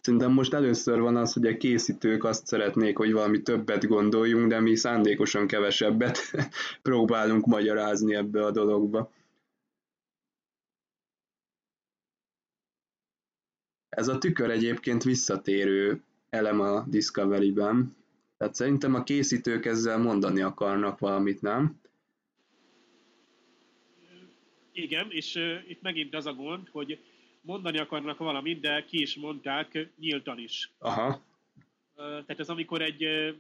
Szerintem most először van az, hogy a készítők azt szeretnék, hogy valami többet gondoljunk, de mi szándékosan kevesebbet próbálunk magyarázni ebbe a dologba. Ez a tükör egyébként visszatérő elem a Discovery-ben. Tehát szerintem a készítők ezzel mondani akarnak valamit, nem? Igen, és uh, itt megint az a gond, hogy mondani akarnak valamit, de ki is mondták nyíltan is. Aha, Uh, tehát ez amikor egy, uh,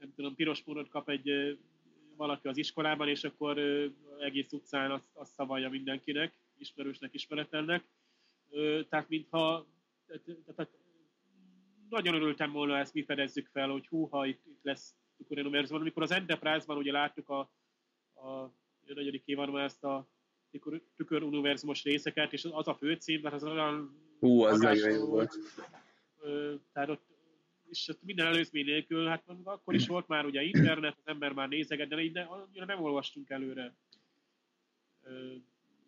nem tudom, piros módot kap egy uh, valaki az iskolában, és akkor uh, egész utcán azt, azt szavalja mindenkinek, ismerősnek, ismeretlennek. Uh, tehát mintha tehát, nagyon örültem volna, ezt mi fedezzük fel, hogy húha, itt, itt lesz tüköruniverzum. Amikor az Enterprise-ban ugye láttuk a, a, negyedik évadban ezt a tükör- tüköruniverzumos részeket, és az a főcím, mert az olyan hú, az nagyon jó volt. Tehát ott, és ott minden előzmény nélkül, hát akkor is volt már ugye internet, az ember már nézeget, de annyira nem olvastunk előre.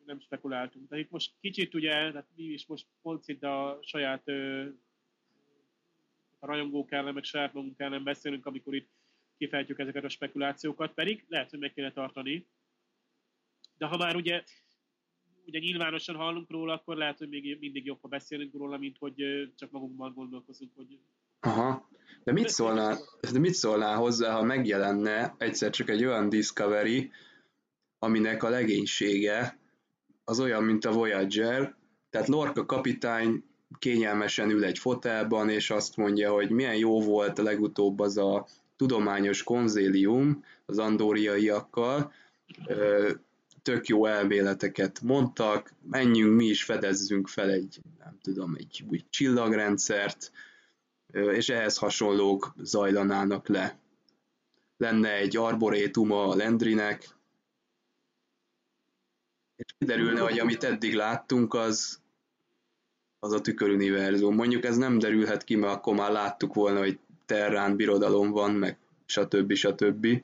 Nem spekuláltunk. De itt most kicsit ugye, tehát mi is most pont a saját ö, a rajongók ellen, meg saját magunk ellen beszélünk, amikor itt kifejtjük ezeket a spekulációkat, pedig lehet, hogy meg kéne tartani. De ha már ugye, ugye nyilvánosan hallunk róla, akkor lehet, hogy még mindig jobb, ha beszélünk róla, mint hogy csak magunkban gondolkozunk, hogy Aha. De mit szólnál, de mit szólnál hozzá, ha megjelenne egyszer csak egy olyan Discovery, aminek a legénysége az olyan, mint a Voyager, tehát Lorca kapitány kényelmesen ül egy fotelban, és azt mondja, hogy milyen jó volt a legutóbb az a tudományos konzélium az andóriaiakkal, tök jó elméleteket mondtak, menjünk mi is fedezzünk fel egy, nem tudom, egy új csillagrendszert, és ehhez hasonlók zajlanának le. Lenne egy arborétuma a Lendrinek, és kiderülne, hogy amit eddig láttunk, az, az a tüköruniverzum. Mondjuk ez nem derülhet ki, mert akkor már láttuk volna, hogy Terrán birodalom van, meg stb. stb.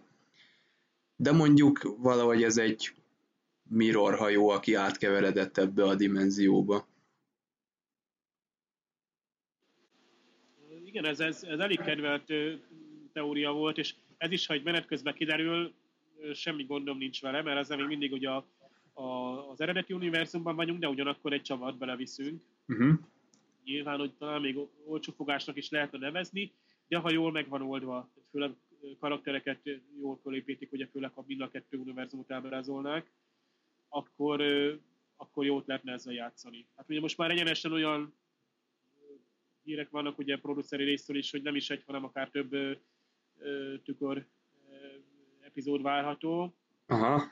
De mondjuk valahogy ez egy mirror hajó, aki átkeveredett ebbe a dimenzióba. Igen, ez, ez, ez elég kedvelt teória volt, és ez is, ha egy menet közben kiderül, semmi gondom nincs vele, mert ezzel még mindig ugye a, a, az eredeti univerzumban vagyunk, de ugyanakkor egy csavat beleviszünk. Uh-huh. Nyilván, hogy talán még olcsófogásnak is lehetne nevezni, de ha jól meg van oldva, főleg karaktereket jól fölépítik, ugye főleg ha mind a kettő univerzumot ábrázolnák, akkor, akkor jót lehetne ezzel játszani. Hát ugye most már egyenesen olyan hírek vannak ugye produceri részről is, hogy nem is egy, hanem akár több tükör epizód várható. Aha.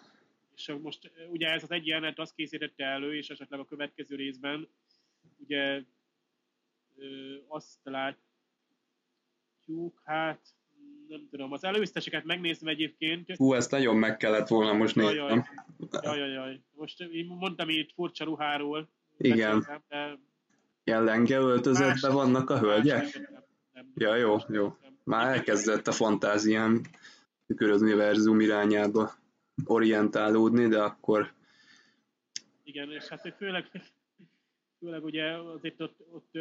És most ugye ez az egy jelenet azt készítette elő, és esetleg a következő részben ugye ö, azt látjuk, hát nem tudom, az előzteseket megnézem egyébként. Hú, ezt nagyon meg kellett volna most nézni. Jaj, jaj, jaj. Most én mondtam itt furcsa ruháról. Igen. De Ilyen lenge öltözetbe vannak a hölgyek? Ja, jó, jó. Már elkezdett a fantáziám az univerzum irányába orientálódni, de akkor... Igen, és hát főleg, főleg ugye azért ott, ott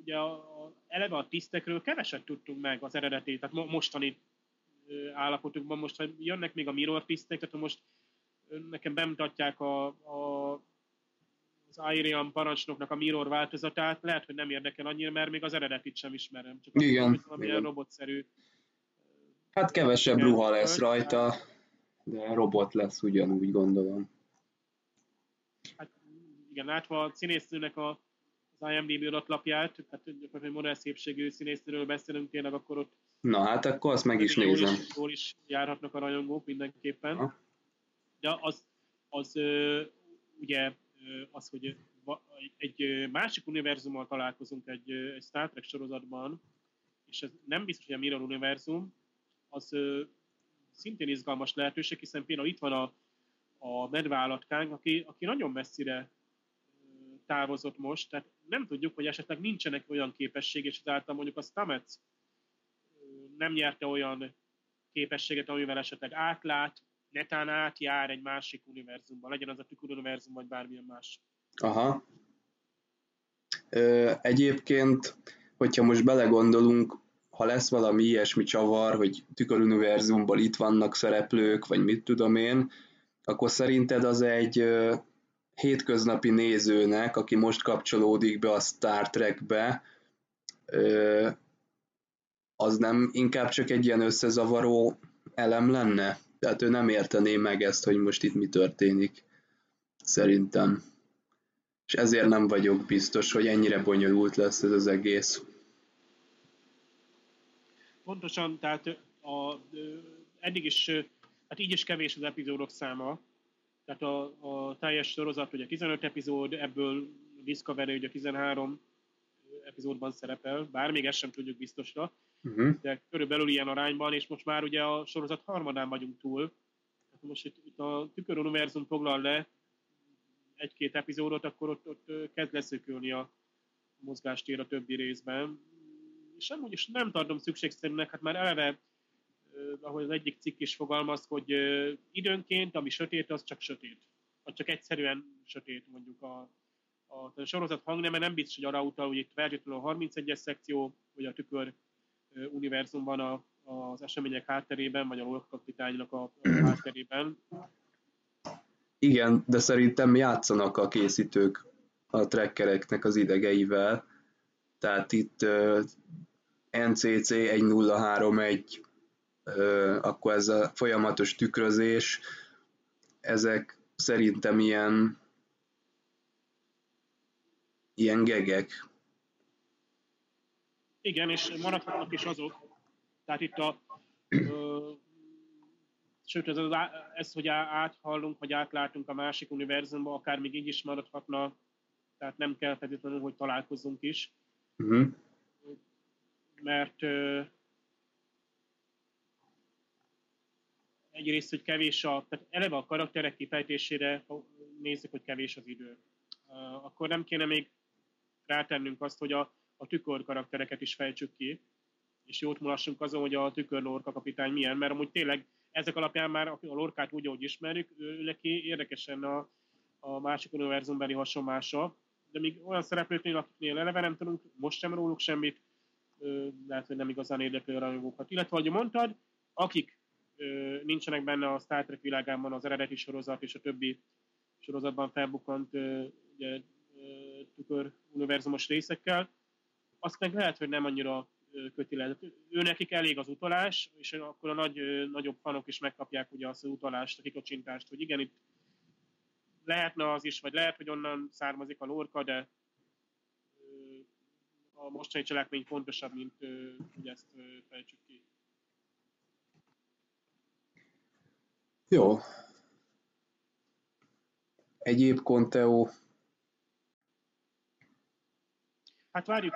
ugye a, a, eleve a tisztekről keveset tudtunk meg az eredeti, tehát mostani állapotukban, most ha jönnek még a mirror tisztek, tehát most nekem bemutatják a, a az Airian parancsnoknak a Mirror változatát, lehet, hogy nem érdekel annyira, mert még az eredetit sem ismerem. Csak igen. Azt, hogy igen. robotszerű. Hát kevesebb ruha lesz rajta, de robot lesz ugyanúgy, gondolom. Hát igen, látva a színésznőnek a, az IMDb adatlapját, tehát hogy modell szépségű színésznőről beszélünk tényleg, akkor ott Na hát akkor azt meg is nézem. Jól is, jól is járhatnak a rajongók mindenképpen. Ha. De az, az ugye az, hogy egy másik univerzummal találkozunk egy, egy Star Trek sorozatban, és ez nem biztos, hogy a Mirror univerzum, az szintén izgalmas lehetőség, hiszen például itt van a, a medvállatkánk, aki, aki nagyon messzire távozott most, tehát nem tudjuk, hogy esetleg nincsenek olyan képesség, és ezáltal mondjuk a Stamets nem nyerte olyan képességet, amivel esetleg átlát, netán átjár egy másik univerzumban, legyen az a tükör univerzum, vagy bármilyen más. Aha. Ö, egyébként, hogyha most belegondolunk, ha lesz valami ilyesmi csavar, hogy tüköruniverzumban itt vannak szereplők, vagy mit tudom én, akkor szerinted az egy hétköznapi nézőnek, aki most kapcsolódik be a Star Trekbe, az nem inkább csak egy ilyen összezavaró elem lenne? Tehát ő nem értené meg ezt, hogy most itt mi történik. Szerintem. És ezért nem vagyok biztos, hogy ennyire bonyolult lesz ez az egész. Pontosan, tehát a, eddig is, hát így is kevés az epizódok száma. Tehát a, a teljes sorozat ugye 15 epizód, ebből Discovery ugye 13 epizódban szerepel, bár még ezt sem tudjuk biztosra uh-huh. de körülbelül ilyen arányban, és most már ugye a sorozat harmadán vagyunk túl. Tehát most itt, itt a tükör univerzum foglal le egy-két epizódot, akkor ott, ott kezd leszökölni a mozgástér a többi részben. És amúgy is nem tartom szükségszerűnek, hát már eleve, ahogy az egyik cikk is fogalmaz, hogy időnként, ami sötét, az csak sötét. Vagy csak egyszerűen sötét mondjuk a, a, a sorozat hangneme nem biztos, hogy arra utal, hogy itt feltétlenül a 31-es szekció, vagy a tükör univerzumban a, az események hátterében, vagy a lorkapitánynak a, a hátterében. Igen, de szerintem játszanak a készítők a trekkereknek az idegeivel. Tehát itt uh, NCC 1031, uh, akkor ez a folyamatos tükrözés, ezek szerintem ilyen ilyen gegek. Igen, és maradhatnak is azok. Tehát itt a ö, sőt, ez, az, ez, hogy áthallunk, vagy átlátunk a másik univerzumba, akár még így is maradhatna, tehát nem kell feltétlenül, hogy találkozzunk is. Uh-huh. Mert ö, egyrészt, hogy kevés a, tehát eleve a karakterek kifejtésére nézzük, hogy kevés az idő. Uh, akkor nem kéne még rátennünk azt, hogy a, a tükör karaktereket is fejtsük ki, és jót mulassunk azon, hogy a tükör lorka kapitány milyen, mert amúgy tényleg ezek alapján már a lorkát úgy, ahogy ismerjük, ő neki érdekesen a, a másik univerzumbeli hasonlása, de még olyan szereplőknél, akiknél eleve nem tudunk most sem róluk semmit, lehet, hogy nem igazán érdekli a rajongókat. Illetve, ahogy mondtad, akik nincsenek benne a Star Trek világában az eredeti sorozat és a többi sorozatban felbukkant ugye, tükör univerzumos részekkel, azt meg lehet, hogy nem annyira köti le. Ő nekik elég az utalás, és akkor a nagy, nagyobb fanok is megkapják ugye azt az utalást, a kikocsintást, hogy igen, itt lehetne az is, vagy lehet, hogy onnan származik a lorka, de a mostani cselekmény fontosabb, mint hogy ezt fejtsük ki. Jó. Egyéb Conteo Hát várjuk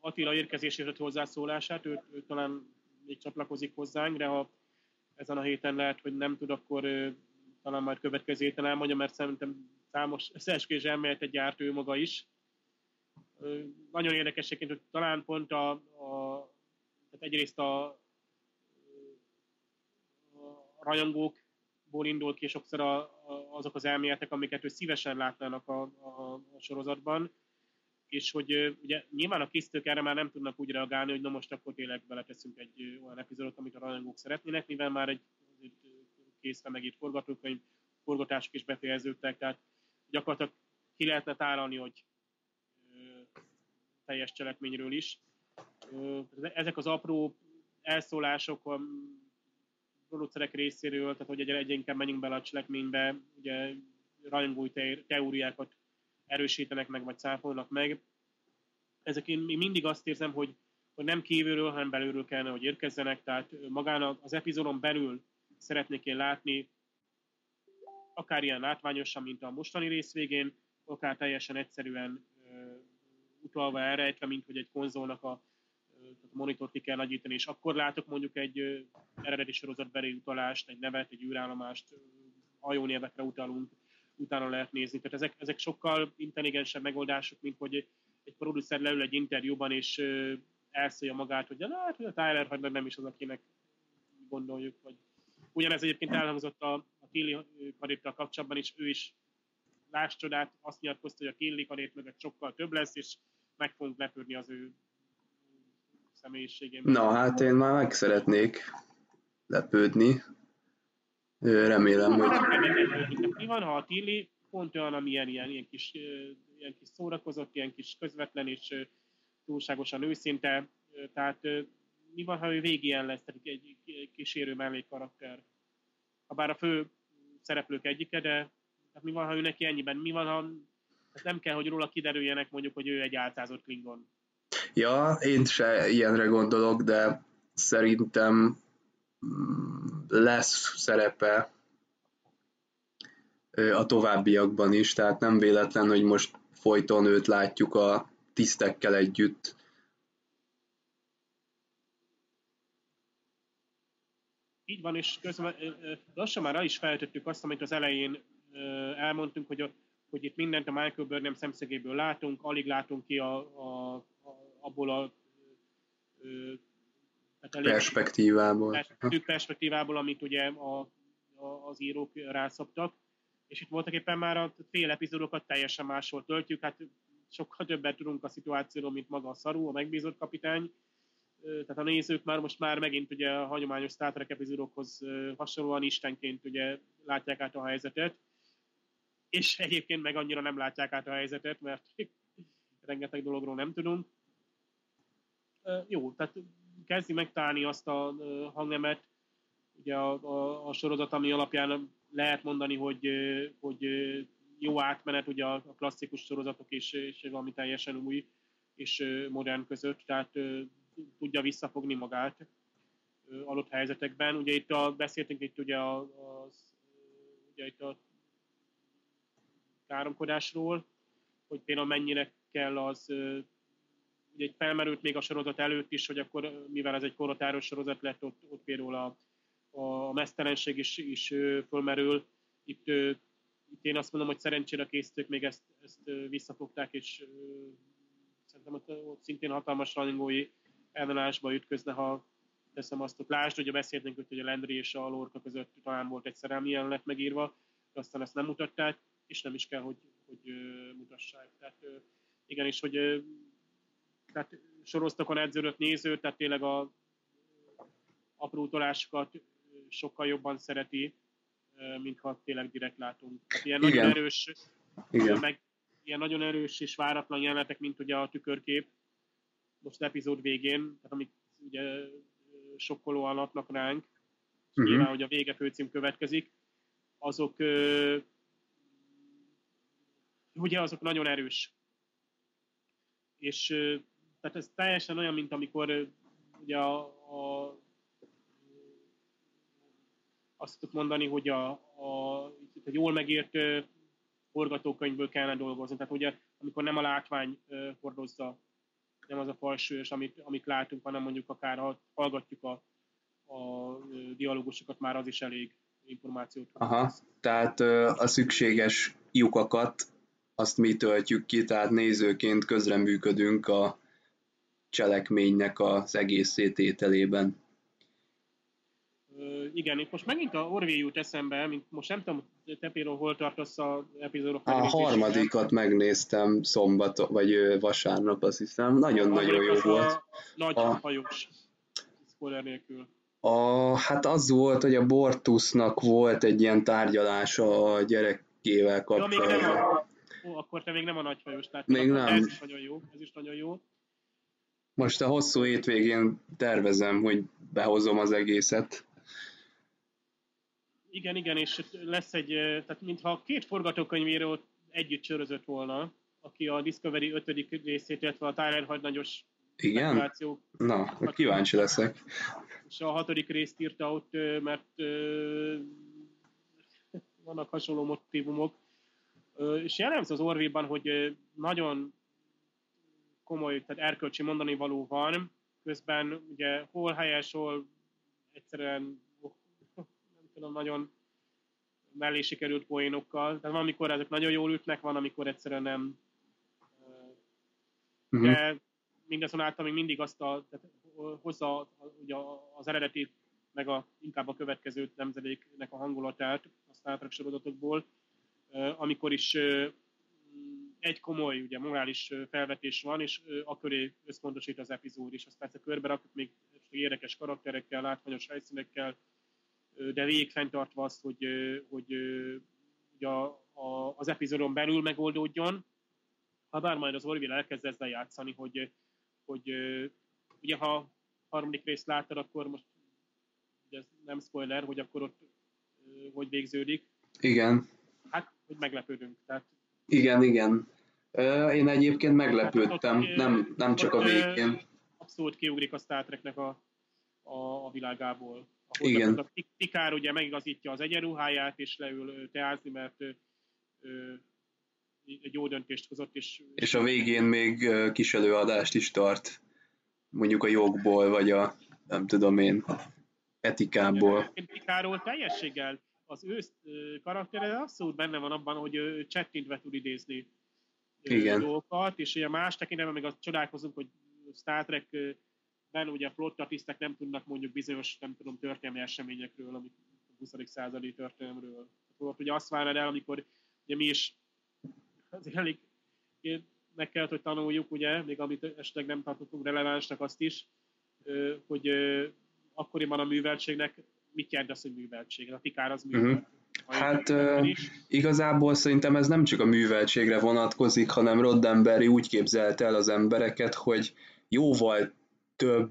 Attila érkezésért hozzászólását, ő, ő talán még csatlakozik hozzánk, de ha ezen a héten lehet, hogy nem tud, akkor talán majd következő héten elmondja, mert szerintem számos összeeskés elméletet gyárt ő maga is. Nagyon érdekes hogy talán pont a, a tehát egyrészt a, a rajongókból indul ki sokszor a, a, azok az elméletek, amiket ő szívesen látnának a, a, a sorozatban, és hogy ugye nyilván a készítők erre már nem tudnak úgy reagálni, hogy na most akkor tényleg beleteszünk egy olyan epizódot, amit a rajongók szeretnének, mivel már egy készre megírt forgatókönyv, forgatások is befejeződtek, tehát gyakorlatilag ki lehetne táralni, hogy teljes cselekményről is. Ezek az apró elszólások a producerek részéről, tehát hogy egyre inkább menjünk bele a cselekménybe, ugye rajongói teóriákat erősítenek meg, vagy cáfolnak meg. Ezek én mindig azt érzem, hogy, hogy nem kívülről, hanem belülről kellene, hogy érkezzenek, tehát magán az epizódon belül szeretnék én látni, akár ilyen látványosan, mint a mostani rész végén, akár teljesen egyszerűen utalva elrejtve, mint hogy egy konzolnak a, a monitort ki kell nagyítani, és akkor látok mondjuk egy uh, eredeti sorozat belé utalást, egy nevet, egy űrállomást, hajónévekre utalunk, utána lehet nézni. Tehát ezek, ezek sokkal intelligensebb megoldások, mint hogy egy producer leül egy interjúban, és elszólja magát, hogy na, hát a Tyler nem is az, akinek gondoljuk. Vagy... Ugyanez egyébként elhangzott a, a Tilly karéttal kapcsolatban is, ő is láss csodát, azt nyilatkozta, hogy a Tilly karét mögött sokkal több lesz, és meg fogunk lepődni az ő személyiségén. Na, hát én már meg szeretnék lepődni. Remélem, hogy... Mi van, ha a Tilly pont olyan, ami ilyen, ilyen, ilyen, kis, ilyen kis szórakozott, ilyen kis közvetlen és túlságosan őszinte, tehát mi van, ha ő végén lesz, tehát egy kísérő mellékkarakter. bár a fő szereplők egyike, de tehát mi van, ha ő neki ennyiben, mi van, ha tehát nem kell, hogy róla kiderüljenek mondjuk, hogy ő egy álcázott Klingon. Ja, én se ilyenre gondolok, de szerintem lesz szerepe a továbbiakban is, tehát nem véletlen, hogy most folyton őt látjuk a tisztekkel együtt. Így van, és közben lassan már is feltettük azt, amit az elején elmondtunk, hogy, a, hogy itt mindent a Michael Burnham szemszögéből látunk, alig látunk ki a, a, a, abból a Hát elég perspektívából. perspektívából, amit ugye a, a, az írók rászabtak. és itt voltak éppen már a fél epizódokat teljesen máshol töltjük, hát sokkal többet tudunk a szituációról, mint maga a szarú, a megbízott kapitány, tehát a nézők már most már megint ugye a hagyományos Star Trek epizódokhoz hasonlóan istenként ugye látják át a helyzetet, és egyébként meg annyira nem látják át a helyzetet, mert rengeteg dologról nem tudunk. Jó, tehát kezdi megtalálni azt a hangnemet, ugye a, a, a sorozat, ami alapján lehet mondani, hogy, hogy jó átmenet ugye a klasszikus sorozatok és, és valami teljesen új és modern között, tehát tudja visszafogni magát adott helyzetekben. Ugye itt a, beszéltünk itt ugye a, a, ugye itt a káromkodásról, hogy például mennyire kell az, ugye egy felmerült még a sorozat előtt is, hogy akkor, mivel ez egy korotáros sorozat lett, ott, ott például a, a mesztelenség is, is fölmerül. Itt, itt én azt mondom, hogy szerencsére készítők még ezt, ezt visszafogták, és szerintem ott, ott szintén hatalmas rajongói ellenállásba ütközne, ha teszem azt, hogy lásd, ugye beszéltünk, hogy a Landry és a Lorca között talán volt egy szerelmi jelenet megírva, de aztán ezt nem mutatták, és nem is kell, hogy, hogy mutassák. Tehát igenis, hogy tehát soroztakon edződött néző, tehát tényleg a apró tolásokat sokkal jobban szereti, mint ha tényleg direkt látunk. Tehát ilyen Igen. nagyon erős, Igen. meg ilyen nagyon erős és váratlan jelenetek, mint ugye a tükörkép, most epizód végén, tehát amik ugye sokkolóan adnak ránk, uh-huh. nyilván, hogy a vége főcím következik, azok ugye azok nagyon erős. És tehát ez teljesen olyan, mint amikor ugye a, a azt tudok mondani, hogy a, a, egy jól megért forgatókönyvből kellene dolgozni. Tehát ugye, amikor nem a látvány hordozza, nem az a falsős, amit, amit látunk, hanem mondjuk akár ha hallgatjuk a, a dialógusokat, már az is elég információt. Aha, tehát a szükséges lyukakat azt mi töltjük ki, tehát nézőként közreműködünk a cselekménynek az egész szétételében. Igen, itt most megint a Orvé jut eszembe, mint most nem tudom, te például hol tartasz a epizódok A harmadikat megnéztem szombat, vagy vasárnap, azt hiszem. Nagyon-nagyon jó volt. A nagy a... hajós, spoiler nélkül. A, hát az volt, hogy a Bortusnak volt egy ilyen tárgyalása a gyerekével kapcsolatban. Ja, még nem a, Ó, akkor te még nem a nagyfajós tehát Még nem. Ez is nagyon jó, ez is nagyon jó. Most a hosszú hétvégén tervezem, hogy behozom az egészet. Igen, igen, és lesz egy, tehát mintha két forgatókönyvírót együtt sörözött volna, aki a Discovery 5. részét, illetve a Tyler hadnagyos igen? Na, kíváncsi leszek. És a hatodik részt írta ott, mert vannak hasonló motivumok, és jellemző az Orvéban, hogy nagyon komoly, tehát erkölcsi mondani való van, közben ugye hol helyes, hol egyszerűen tudom, nagyon mellé sikerült poénokkal. Tehát van, amikor ezek nagyon jól ütnek, van, amikor egyszerűen nem. Uh-huh. De mindazonáltal még mindig azt a, tehát hozza ugye az eredeti, meg a, inkább a következő nemzedéknek a hangulatát a Star Trek sorozatokból, amikor is egy komoly ugye, morális felvetés van, és a köré összpontosít az epizód, és azt persze körbe rakjuk még érdekes karakterekkel, látványos helyszínekkel, de végig fenntartva azt, hogy, hogy ugye a, a, az epizódon belül megoldódjon, ha bár majd az Orville elkezd ezzel játszani, hogy, hogy ugye ha harmadik részt láttad, akkor most ugye ez nem spoiler, hogy akkor ott hogy végződik. Igen hogy meglepődünk. Tehát... Igen, igen. Én egyébként meglepődtem, ott, nem, nem csak a végén. Abszolút kiugrik a Star Treknek a, a, a világából. Ahol igen. A Pikár ugye megigazítja az egyenruháját, és leül teázni, mert ő, ő, egy jó döntést hozott. És, és a végén még kiselőadást is tart, mondjuk a jogból, vagy a nem tudom én, etikából. Pikáról teljességgel az ő karaktere abszolút benne van abban, hogy ő csettintve tud idézni Igen. dolgokat, és ugye más tekintetben még azt csodálkozunk, hogy Star Trek-ben ugye flotta tisztek nem tudnak mondjuk bizonyos, nem tudom, történelmi eseményekről, amik a 20. századi történelemről, akkor ott ugye azt várnád el, amikor ugye mi is azért elég meg kellett, hogy tanuljuk, ugye, még amit esetleg nem tartottunk relevánsnak azt is, hogy akkoriban a műveltségnek mit jelent az, hogy műveltség? A tikár az művelt. Uh-huh. Hát igazából szerintem ez nem csak a műveltségre vonatkozik, hanem Roddenberry úgy képzelte el az embereket, hogy jóval több,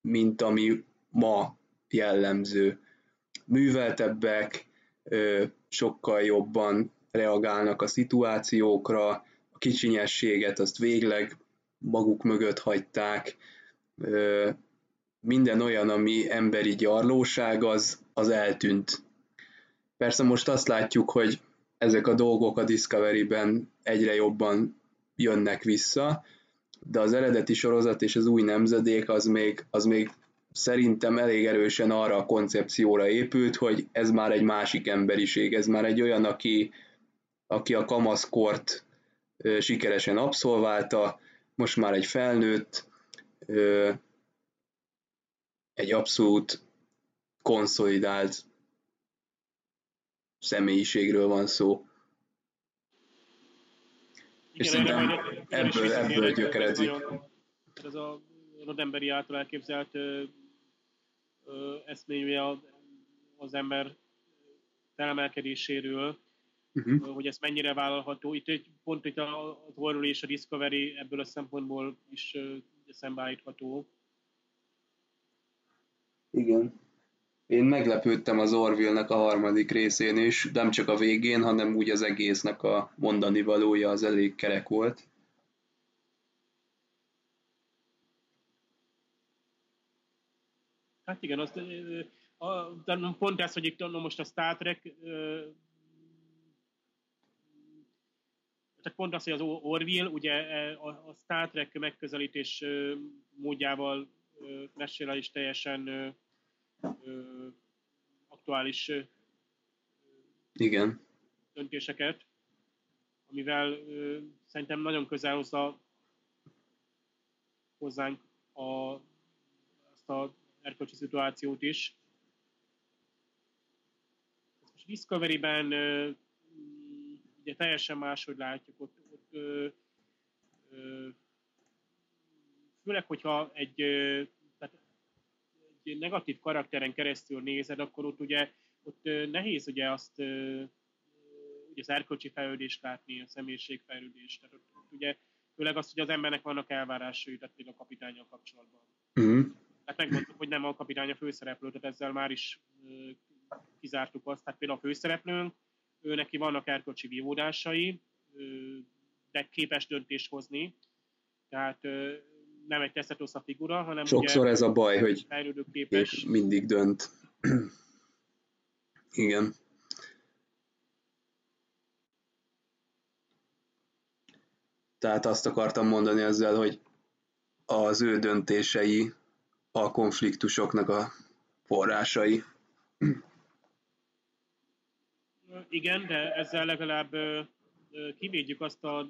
mint ami ma jellemző. Műveltebbek, sokkal jobban reagálnak a szituációkra, a kicsinyességet azt végleg maguk mögött hagyták, minden olyan, ami emberi gyarlóság, az, az eltűnt. Persze most azt látjuk, hogy ezek a dolgok a Discovery-ben egyre jobban jönnek vissza, de az eredeti sorozat és az új nemzedék az még, az még szerintem elég erősen arra a koncepcióra épült, hogy ez már egy másik emberiség, ez már egy olyan, aki, aki a kamaszkort sikeresen abszolválta, most már egy felnőtt, egy abszolút konszolidált személyiségről van szó. Igen, és szerintem ebből, ebből gyökerezik. Ez a Rodemberi által elképzelt eszmény az ember felemelkedéséről, uh-huh. hogy ez mennyire vállalható. Itt egy, pont itt az Orwell és a Discovery ebből a szempontból is szembeállítható. Igen. Én meglepődtem az Orville-nek a harmadik részén is, nem csak a végén, hanem úgy az egésznek a mondani valója az elég kerek volt. Hát igen, azt, de pont ez, hogy itt most a Star Trek tehát pont az, hogy az Orville ugye a Star Trek megközelítés módjával mesél is teljesen aktuális Igen. döntéseket, amivel szerintem nagyon közel hozza hozzánk a, azt a erkölcsi szituációt is. Most Discovery-ben ugye teljesen máshogy látjuk, ott, ott ö, ö, főleg, hogyha egy, egy negatív karakteren keresztül nézed, akkor ott ugye ott nehéz ugye azt ugye az erkölcsi fejlődést látni, a személyiségfejlődést. Tehát ott, ott ugye főleg azt, hogy az embernek vannak elvárásai, tehát még a kapitányjal kapcsolatban. Uh-huh. Tehát megmondtuk, hogy nem a kapitány a főszereplő, tehát ezzel már is kizártuk azt. Tehát például a főszereplőnk, ő neki vannak erkölcsi vívódásai, de képes döntést hozni. Tehát nem egy a figura, hanem Sokszor ugye ez a baj, hogy képes. mindig dönt. Igen. Tehát azt akartam mondani ezzel, hogy az ő döntései a konfliktusoknak a forrásai. Igen, de ezzel legalább kivédjük azt a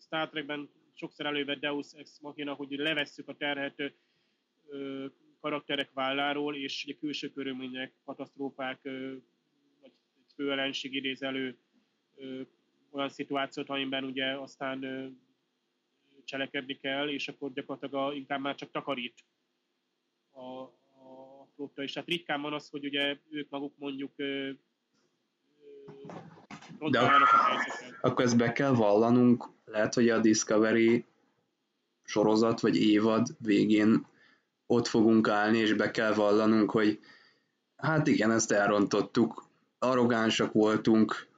Star Trekben sokszor elővett Deus Ex Machina, hogy levesszük a terhet karakterek válláról, és ugye külső körülmények, katasztrófák, vagy egy főellenség idéz elő olyan szituációt, amiben ugye aztán cselekedni kell, és akkor gyakorlatilag a, inkább már csak takarít a, a flotta. És hát ritkán van az, hogy ugye ők maguk mondjuk de ak- akkor ezt be kell vallanunk, lehet, hogy a Discovery sorozat vagy évad végén ott fogunk állni, és be kell vallanunk, hogy hát igen, ezt elrontottuk, arrogánsak voltunk,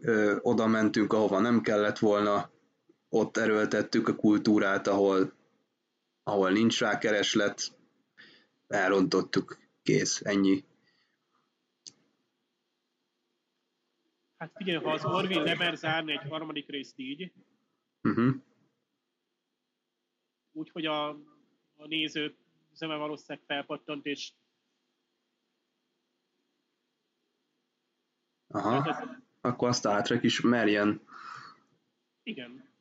ö, oda mentünk, ahova nem kellett volna, ott erőltettük a kultúrát, ahol, ahol nincs rá kereslet, elrontottuk, kész, ennyi. Hát figyelj, ha az Orville lemer zárni egy harmadik részt így, uh-huh. úgy, hogy a, a néző zeme valószínűleg felpattant, és Aha, hát ez... akkor azt átrek is merjen. Igen.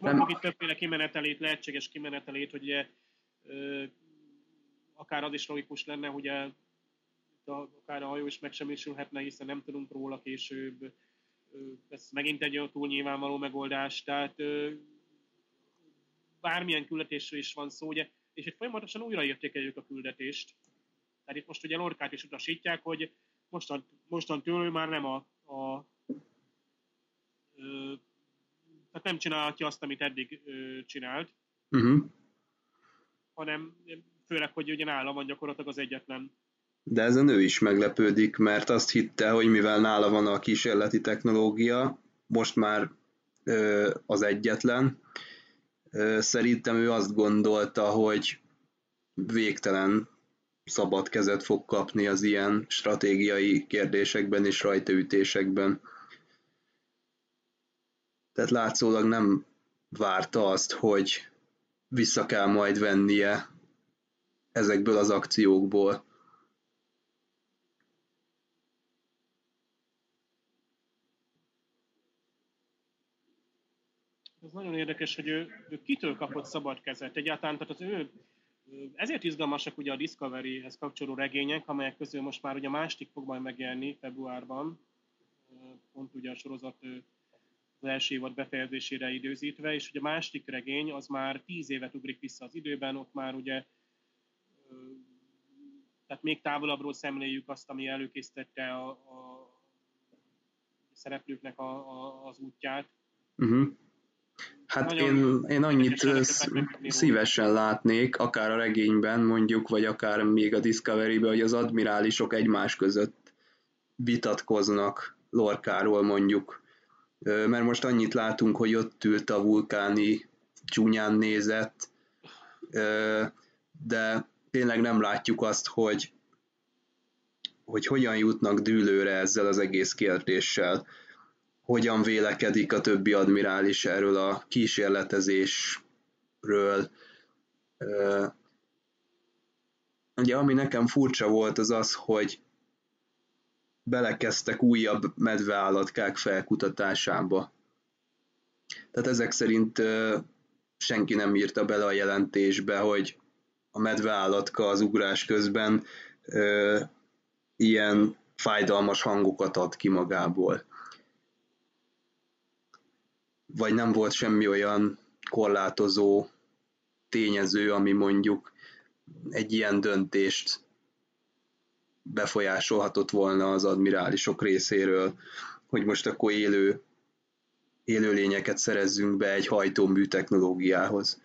mondjuk itt többféle kimenetelét, lehetséges kimenetelét, hogy ugye, ö, akár az is logikus lenne, hogy akár a hajó is megsemmisülhetne, hiszen nem tudunk róla később. Ez megint egy túl nyilvánvaló megoldás, tehát bármilyen küldetésről is van szó, ugye, és itt folyamatosan újraértékeljük a küldetést. Tehát itt most ugye Lorkát is utasítják, hogy mostan, mostantól már nem a, a ö, tehát nem csinálhatja azt, amit eddig ö, csinált, uh-huh. hanem főleg, hogy ugye nála van gyakorlatilag az egyetlen. De ez a nő is meglepődik, mert azt hitte, hogy mivel nála van a kísérleti technológia, most már ö, az egyetlen, ö, szerintem ő azt gondolta, hogy végtelen szabad kezet fog kapni az ilyen stratégiai kérdésekben és rajtaütésekben. Tehát látszólag nem várta azt, hogy vissza kell majd vennie ezekből az akciókból. Nagyon érdekes, hogy ő, ő kitől kapott szabad kezet. Egyáltalán tehát az ő ezért izgalmasak ugye a Discovery-hez kapcsoló regények, amelyek közül most már ugye a másik fog majd megjelenni februárban, pont ugye a sorozat az első évad befejezésére időzítve, és ugye a másik regény az már tíz évet ugrik vissza az időben, ott már ugye tehát még távolabbról szemléljük azt, ami előkészítette a, a szereplőknek a, a, az útját. Uh-huh. Hát én, én annyit szívesen látnék, akár a regényben mondjuk, vagy akár még a Discovery-ben, hogy az admirálisok egymás között vitatkoznak Lorkáról mondjuk. Mert most annyit látunk, hogy ott ült a vulkáni, csúnyán nézett, de tényleg nem látjuk azt, hogy, hogy hogyan jutnak dűlőre ezzel az egész kérdéssel hogyan vélekedik a többi admirális erről a kísérletezésről. Ugye ami nekem furcsa volt az az, hogy belekezdtek újabb medveállatkák felkutatásába. Tehát ezek szerint senki nem írta bele a jelentésbe, hogy a medveállatka az ugrás közben ilyen fájdalmas hangokat ad ki magából vagy nem volt semmi olyan korlátozó tényező, ami mondjuk egy ilyen döntést befolyásolhatott volna az admirálisok részéről, hogy most akkor élő élőlényeket szerezzünk be egy hajtómű technológiához.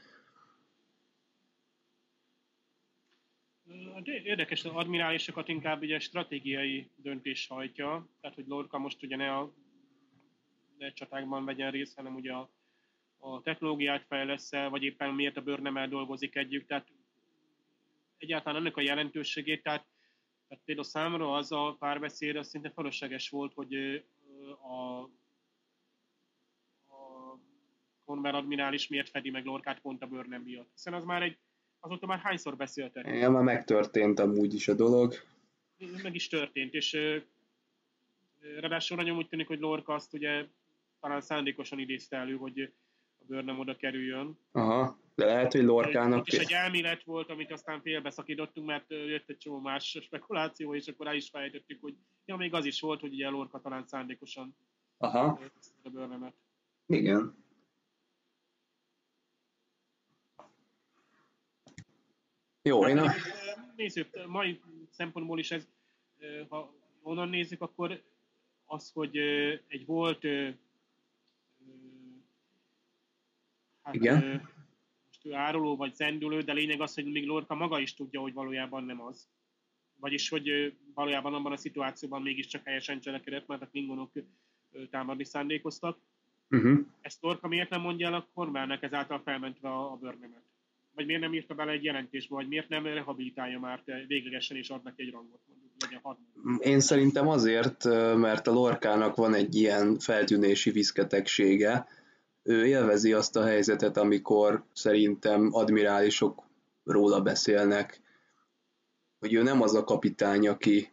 Érdekes, az admirálisokat inkább ugye stratégiai döntés hajtja, tehát hogy Lorca most ugye ne a csatákban vegyen részt, hanem ugye a, a technológiát fejlesz vagy éppen miért a bőrnemel dolgozik együtt, tehát egyáltalán ennek a jelentőségét, tehát, tehát például számomra az a párbeszéd, az szinte fölösleges volt, hogy a, a Conver admirális miért fedi meg Lorkát pont a bőrnem miatt. Hiszen az már egy, azóta már hányszor beszéltek. Igen, már megtörtént amúgy is a dolog. Meg is történt, és ráadásul nagyon úgy tűnik, hogy Lorca azt ugye talán szándékosan idézte elő, hogy a bőr nem oda kerüljön. Aha, de lehet, hogy Lorkának... És egy elmélet volt, amit aztán félbeszakítottunk, mert jött egy csomó más spekuláció, és akkor el is fejtettük, hogy ja, még az is volt, hogy ugye Lorca talán szándékosan Aha. a bőrnemet. Igen. Jó, én a... Nézzük, mai szempontból is ez, ha onnan nézzük, akkor az, hogy egy volt hát, Igen. most ő áruló vagy zendülő, de lényeg az, hogy még Lorca maga is tudja, hogy valójában nem az. Vagyis, hogy valójában abban a szituációban mégiscsak helyesen cselekedett, mert a klingonok támadni szándékoztak. Uh-huh. Ezt Lorca miért nem mondja el a Cornwellnek ezáltal felmentve a, a bőrnemet? Vagy miért nem írta bele egy jelentésbe, vagy miért nem rehabilitálja már véglegesen és ad neki egy rangot? Mondjuk, Én szerintem azért, mert a Lorkának van egy ilyen feltűnési viszketegsége, ő élvezi azt a helyzetet, amikor szerintem admirálisok róla beszélnek, hogy ő nem az a kapitány, aki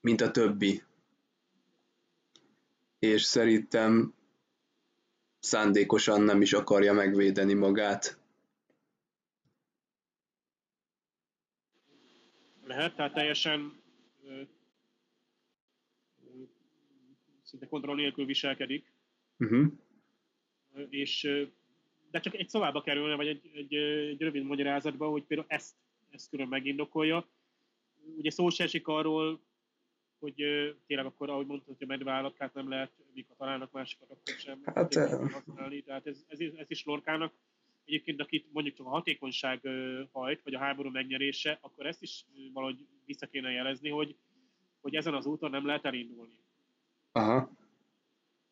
mint a többi. És szerintem szándékosan nem is akarja megvédeni magát. lehet, tehát teljesen szinte kontroll nélkül viselkedik. Uh-huh. És, de csak egy szavába kerülne, vagy egy, egy, egy rövid magyarázatba, hogy például ezt, ezt külön megindokolja. Ugye szó se esik arról, hogy tényleg akkor, ahogy mondtad, hogy a medvállatkát nem lehet, ha találnak másikat, akkor sem hát, használni. Tehát ez, ez, ez is lorkának. Egyébként, akit mondjuk csak a hatékonyság hajt, vagy a háború megnyerése, akkor ezt is valahogy vissza kéne jelezni, hogy, hogy ezen az úton nem lehet elindulni. Aha.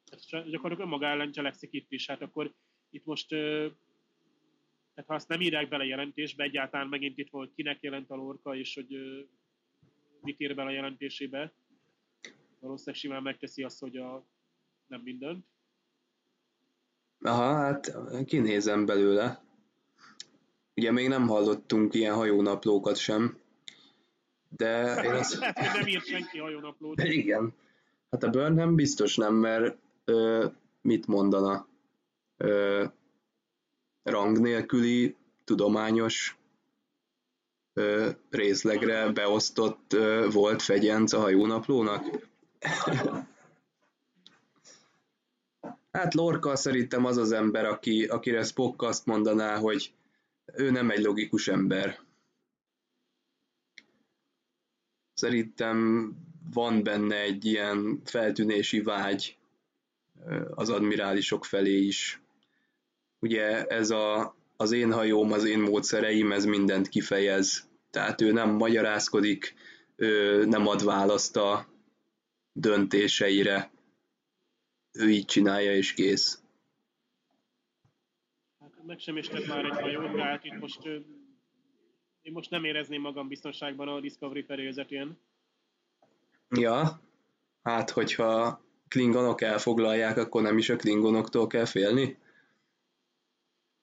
Tehát gyakorlatilag önmaga ellen cselekszik itt is. Hát akkor itt most, tehát ha azt nem írják bele jelentésbe, egyáltalán megint itt volt, kinek jelent a lorka, és hogy mit ír bele a jelentésébe. Valószínűleg simán megteszi azt, hogy a, nem mindent. Aha, hát kinézem belőle. Ugye még nem hallottunk ilyen hajónaplókat sem. De én azt... Hát, hogy nem írt senki hajónaplót. Igen. Hát a Burnham biztos nem, mert ö, mit mondana? Ö, rang nélküli tudományos ö, részlegre beosztott ö, volt fegyenc a hajónaplónak? Hát Lorca szerintem az az ember, aki, akire Spock azt mondaná, hogy ő nem egy logikus ember. Szerintem van benne egy ilyen feltűnési vágy az admirálisok felé is. Ugye ez a, az én hajóm, az én módszereim, ez mindent kifejez. Tehát ő nem magyarázkodik, ő nem ad választ a döntéseire. Ő így csinálja és kész. Hát meg sem tett már egy hajó, tehát itt most én most nem érezném magam biztonságban a Discovery felőzetén. Ja, hát hogyha klingonok elfoglalják, akkor nem is a klingonoktól kell félni?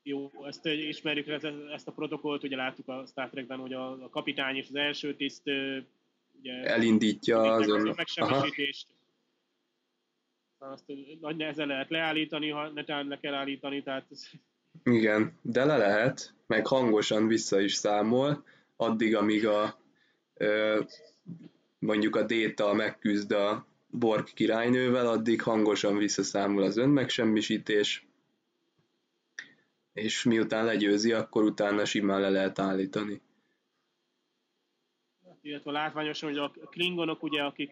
Jó, ezt ismerjük, ezt a protokollt, ugye láttuk a Star Trekben, hogy a, a kapitány és az első tiszt ugye, elindítja azon. A megsemmisítést. Azt nagy nehezen lehet leállítani, ha netán le kell állítani, tehát... Igen, de le lehet, meg hangosan vissza is számol, addig, amíg a ö, mondjuk a Déta megküzd a Borg királynővel, addig hangosan visszaszámol az önmegsemmisítés, és miután legyőzi, akkor utána simán le lehet állítani. Illetve látványosan, hogy a klingonok, ugye, akik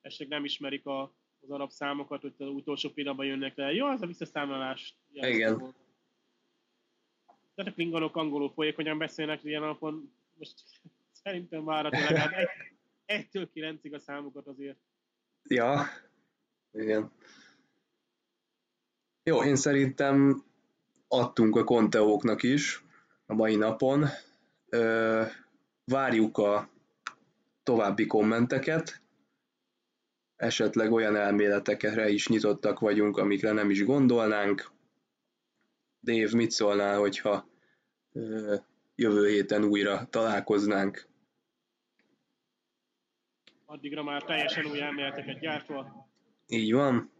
esetleg nem ismerik a, az arab számokat, hogy az utolsó pillanatban jönnek le. Jó, az a visszaszámolás. Igen. Volt. Tehát a klingonok angolul folyékonyan beszélnek ilyen alapon, most szerintem várható legalább egy, egytől kilencig a számokat azért. Ja, igen. Jó, én szerintem adtunk a konteóknak is a mai napon. Várjuk a további kommenteket, esetleg olyan elméletekre is nyitottak vagyunk, amikre nem is gondolnánk. Dave, mit szólnál, hogyha ö, jövő héten újra találkoznánk? Addigra már teljesen új elméleteket gyártva. Így van.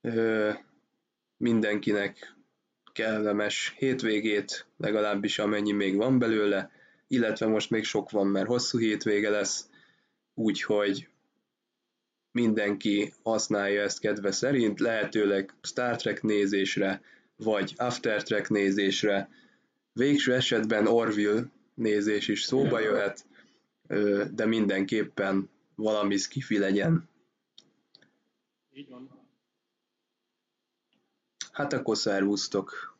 Ö, mindenkinek kellemes hétvégét, legalábbis amennyi még van belőle, illetve most még sok van, mert hosszú hétvége lesz, úgyhogy mindenki használja ezt kedve szerint, lehetőleg Star Trek nézésre, vagy After Trek nézésre, végső esetben Orville nézés is szóba jöhet, de mindenképpen valami skifi legyen. Így van. Hát akkor szervusztok!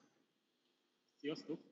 Sziasztok!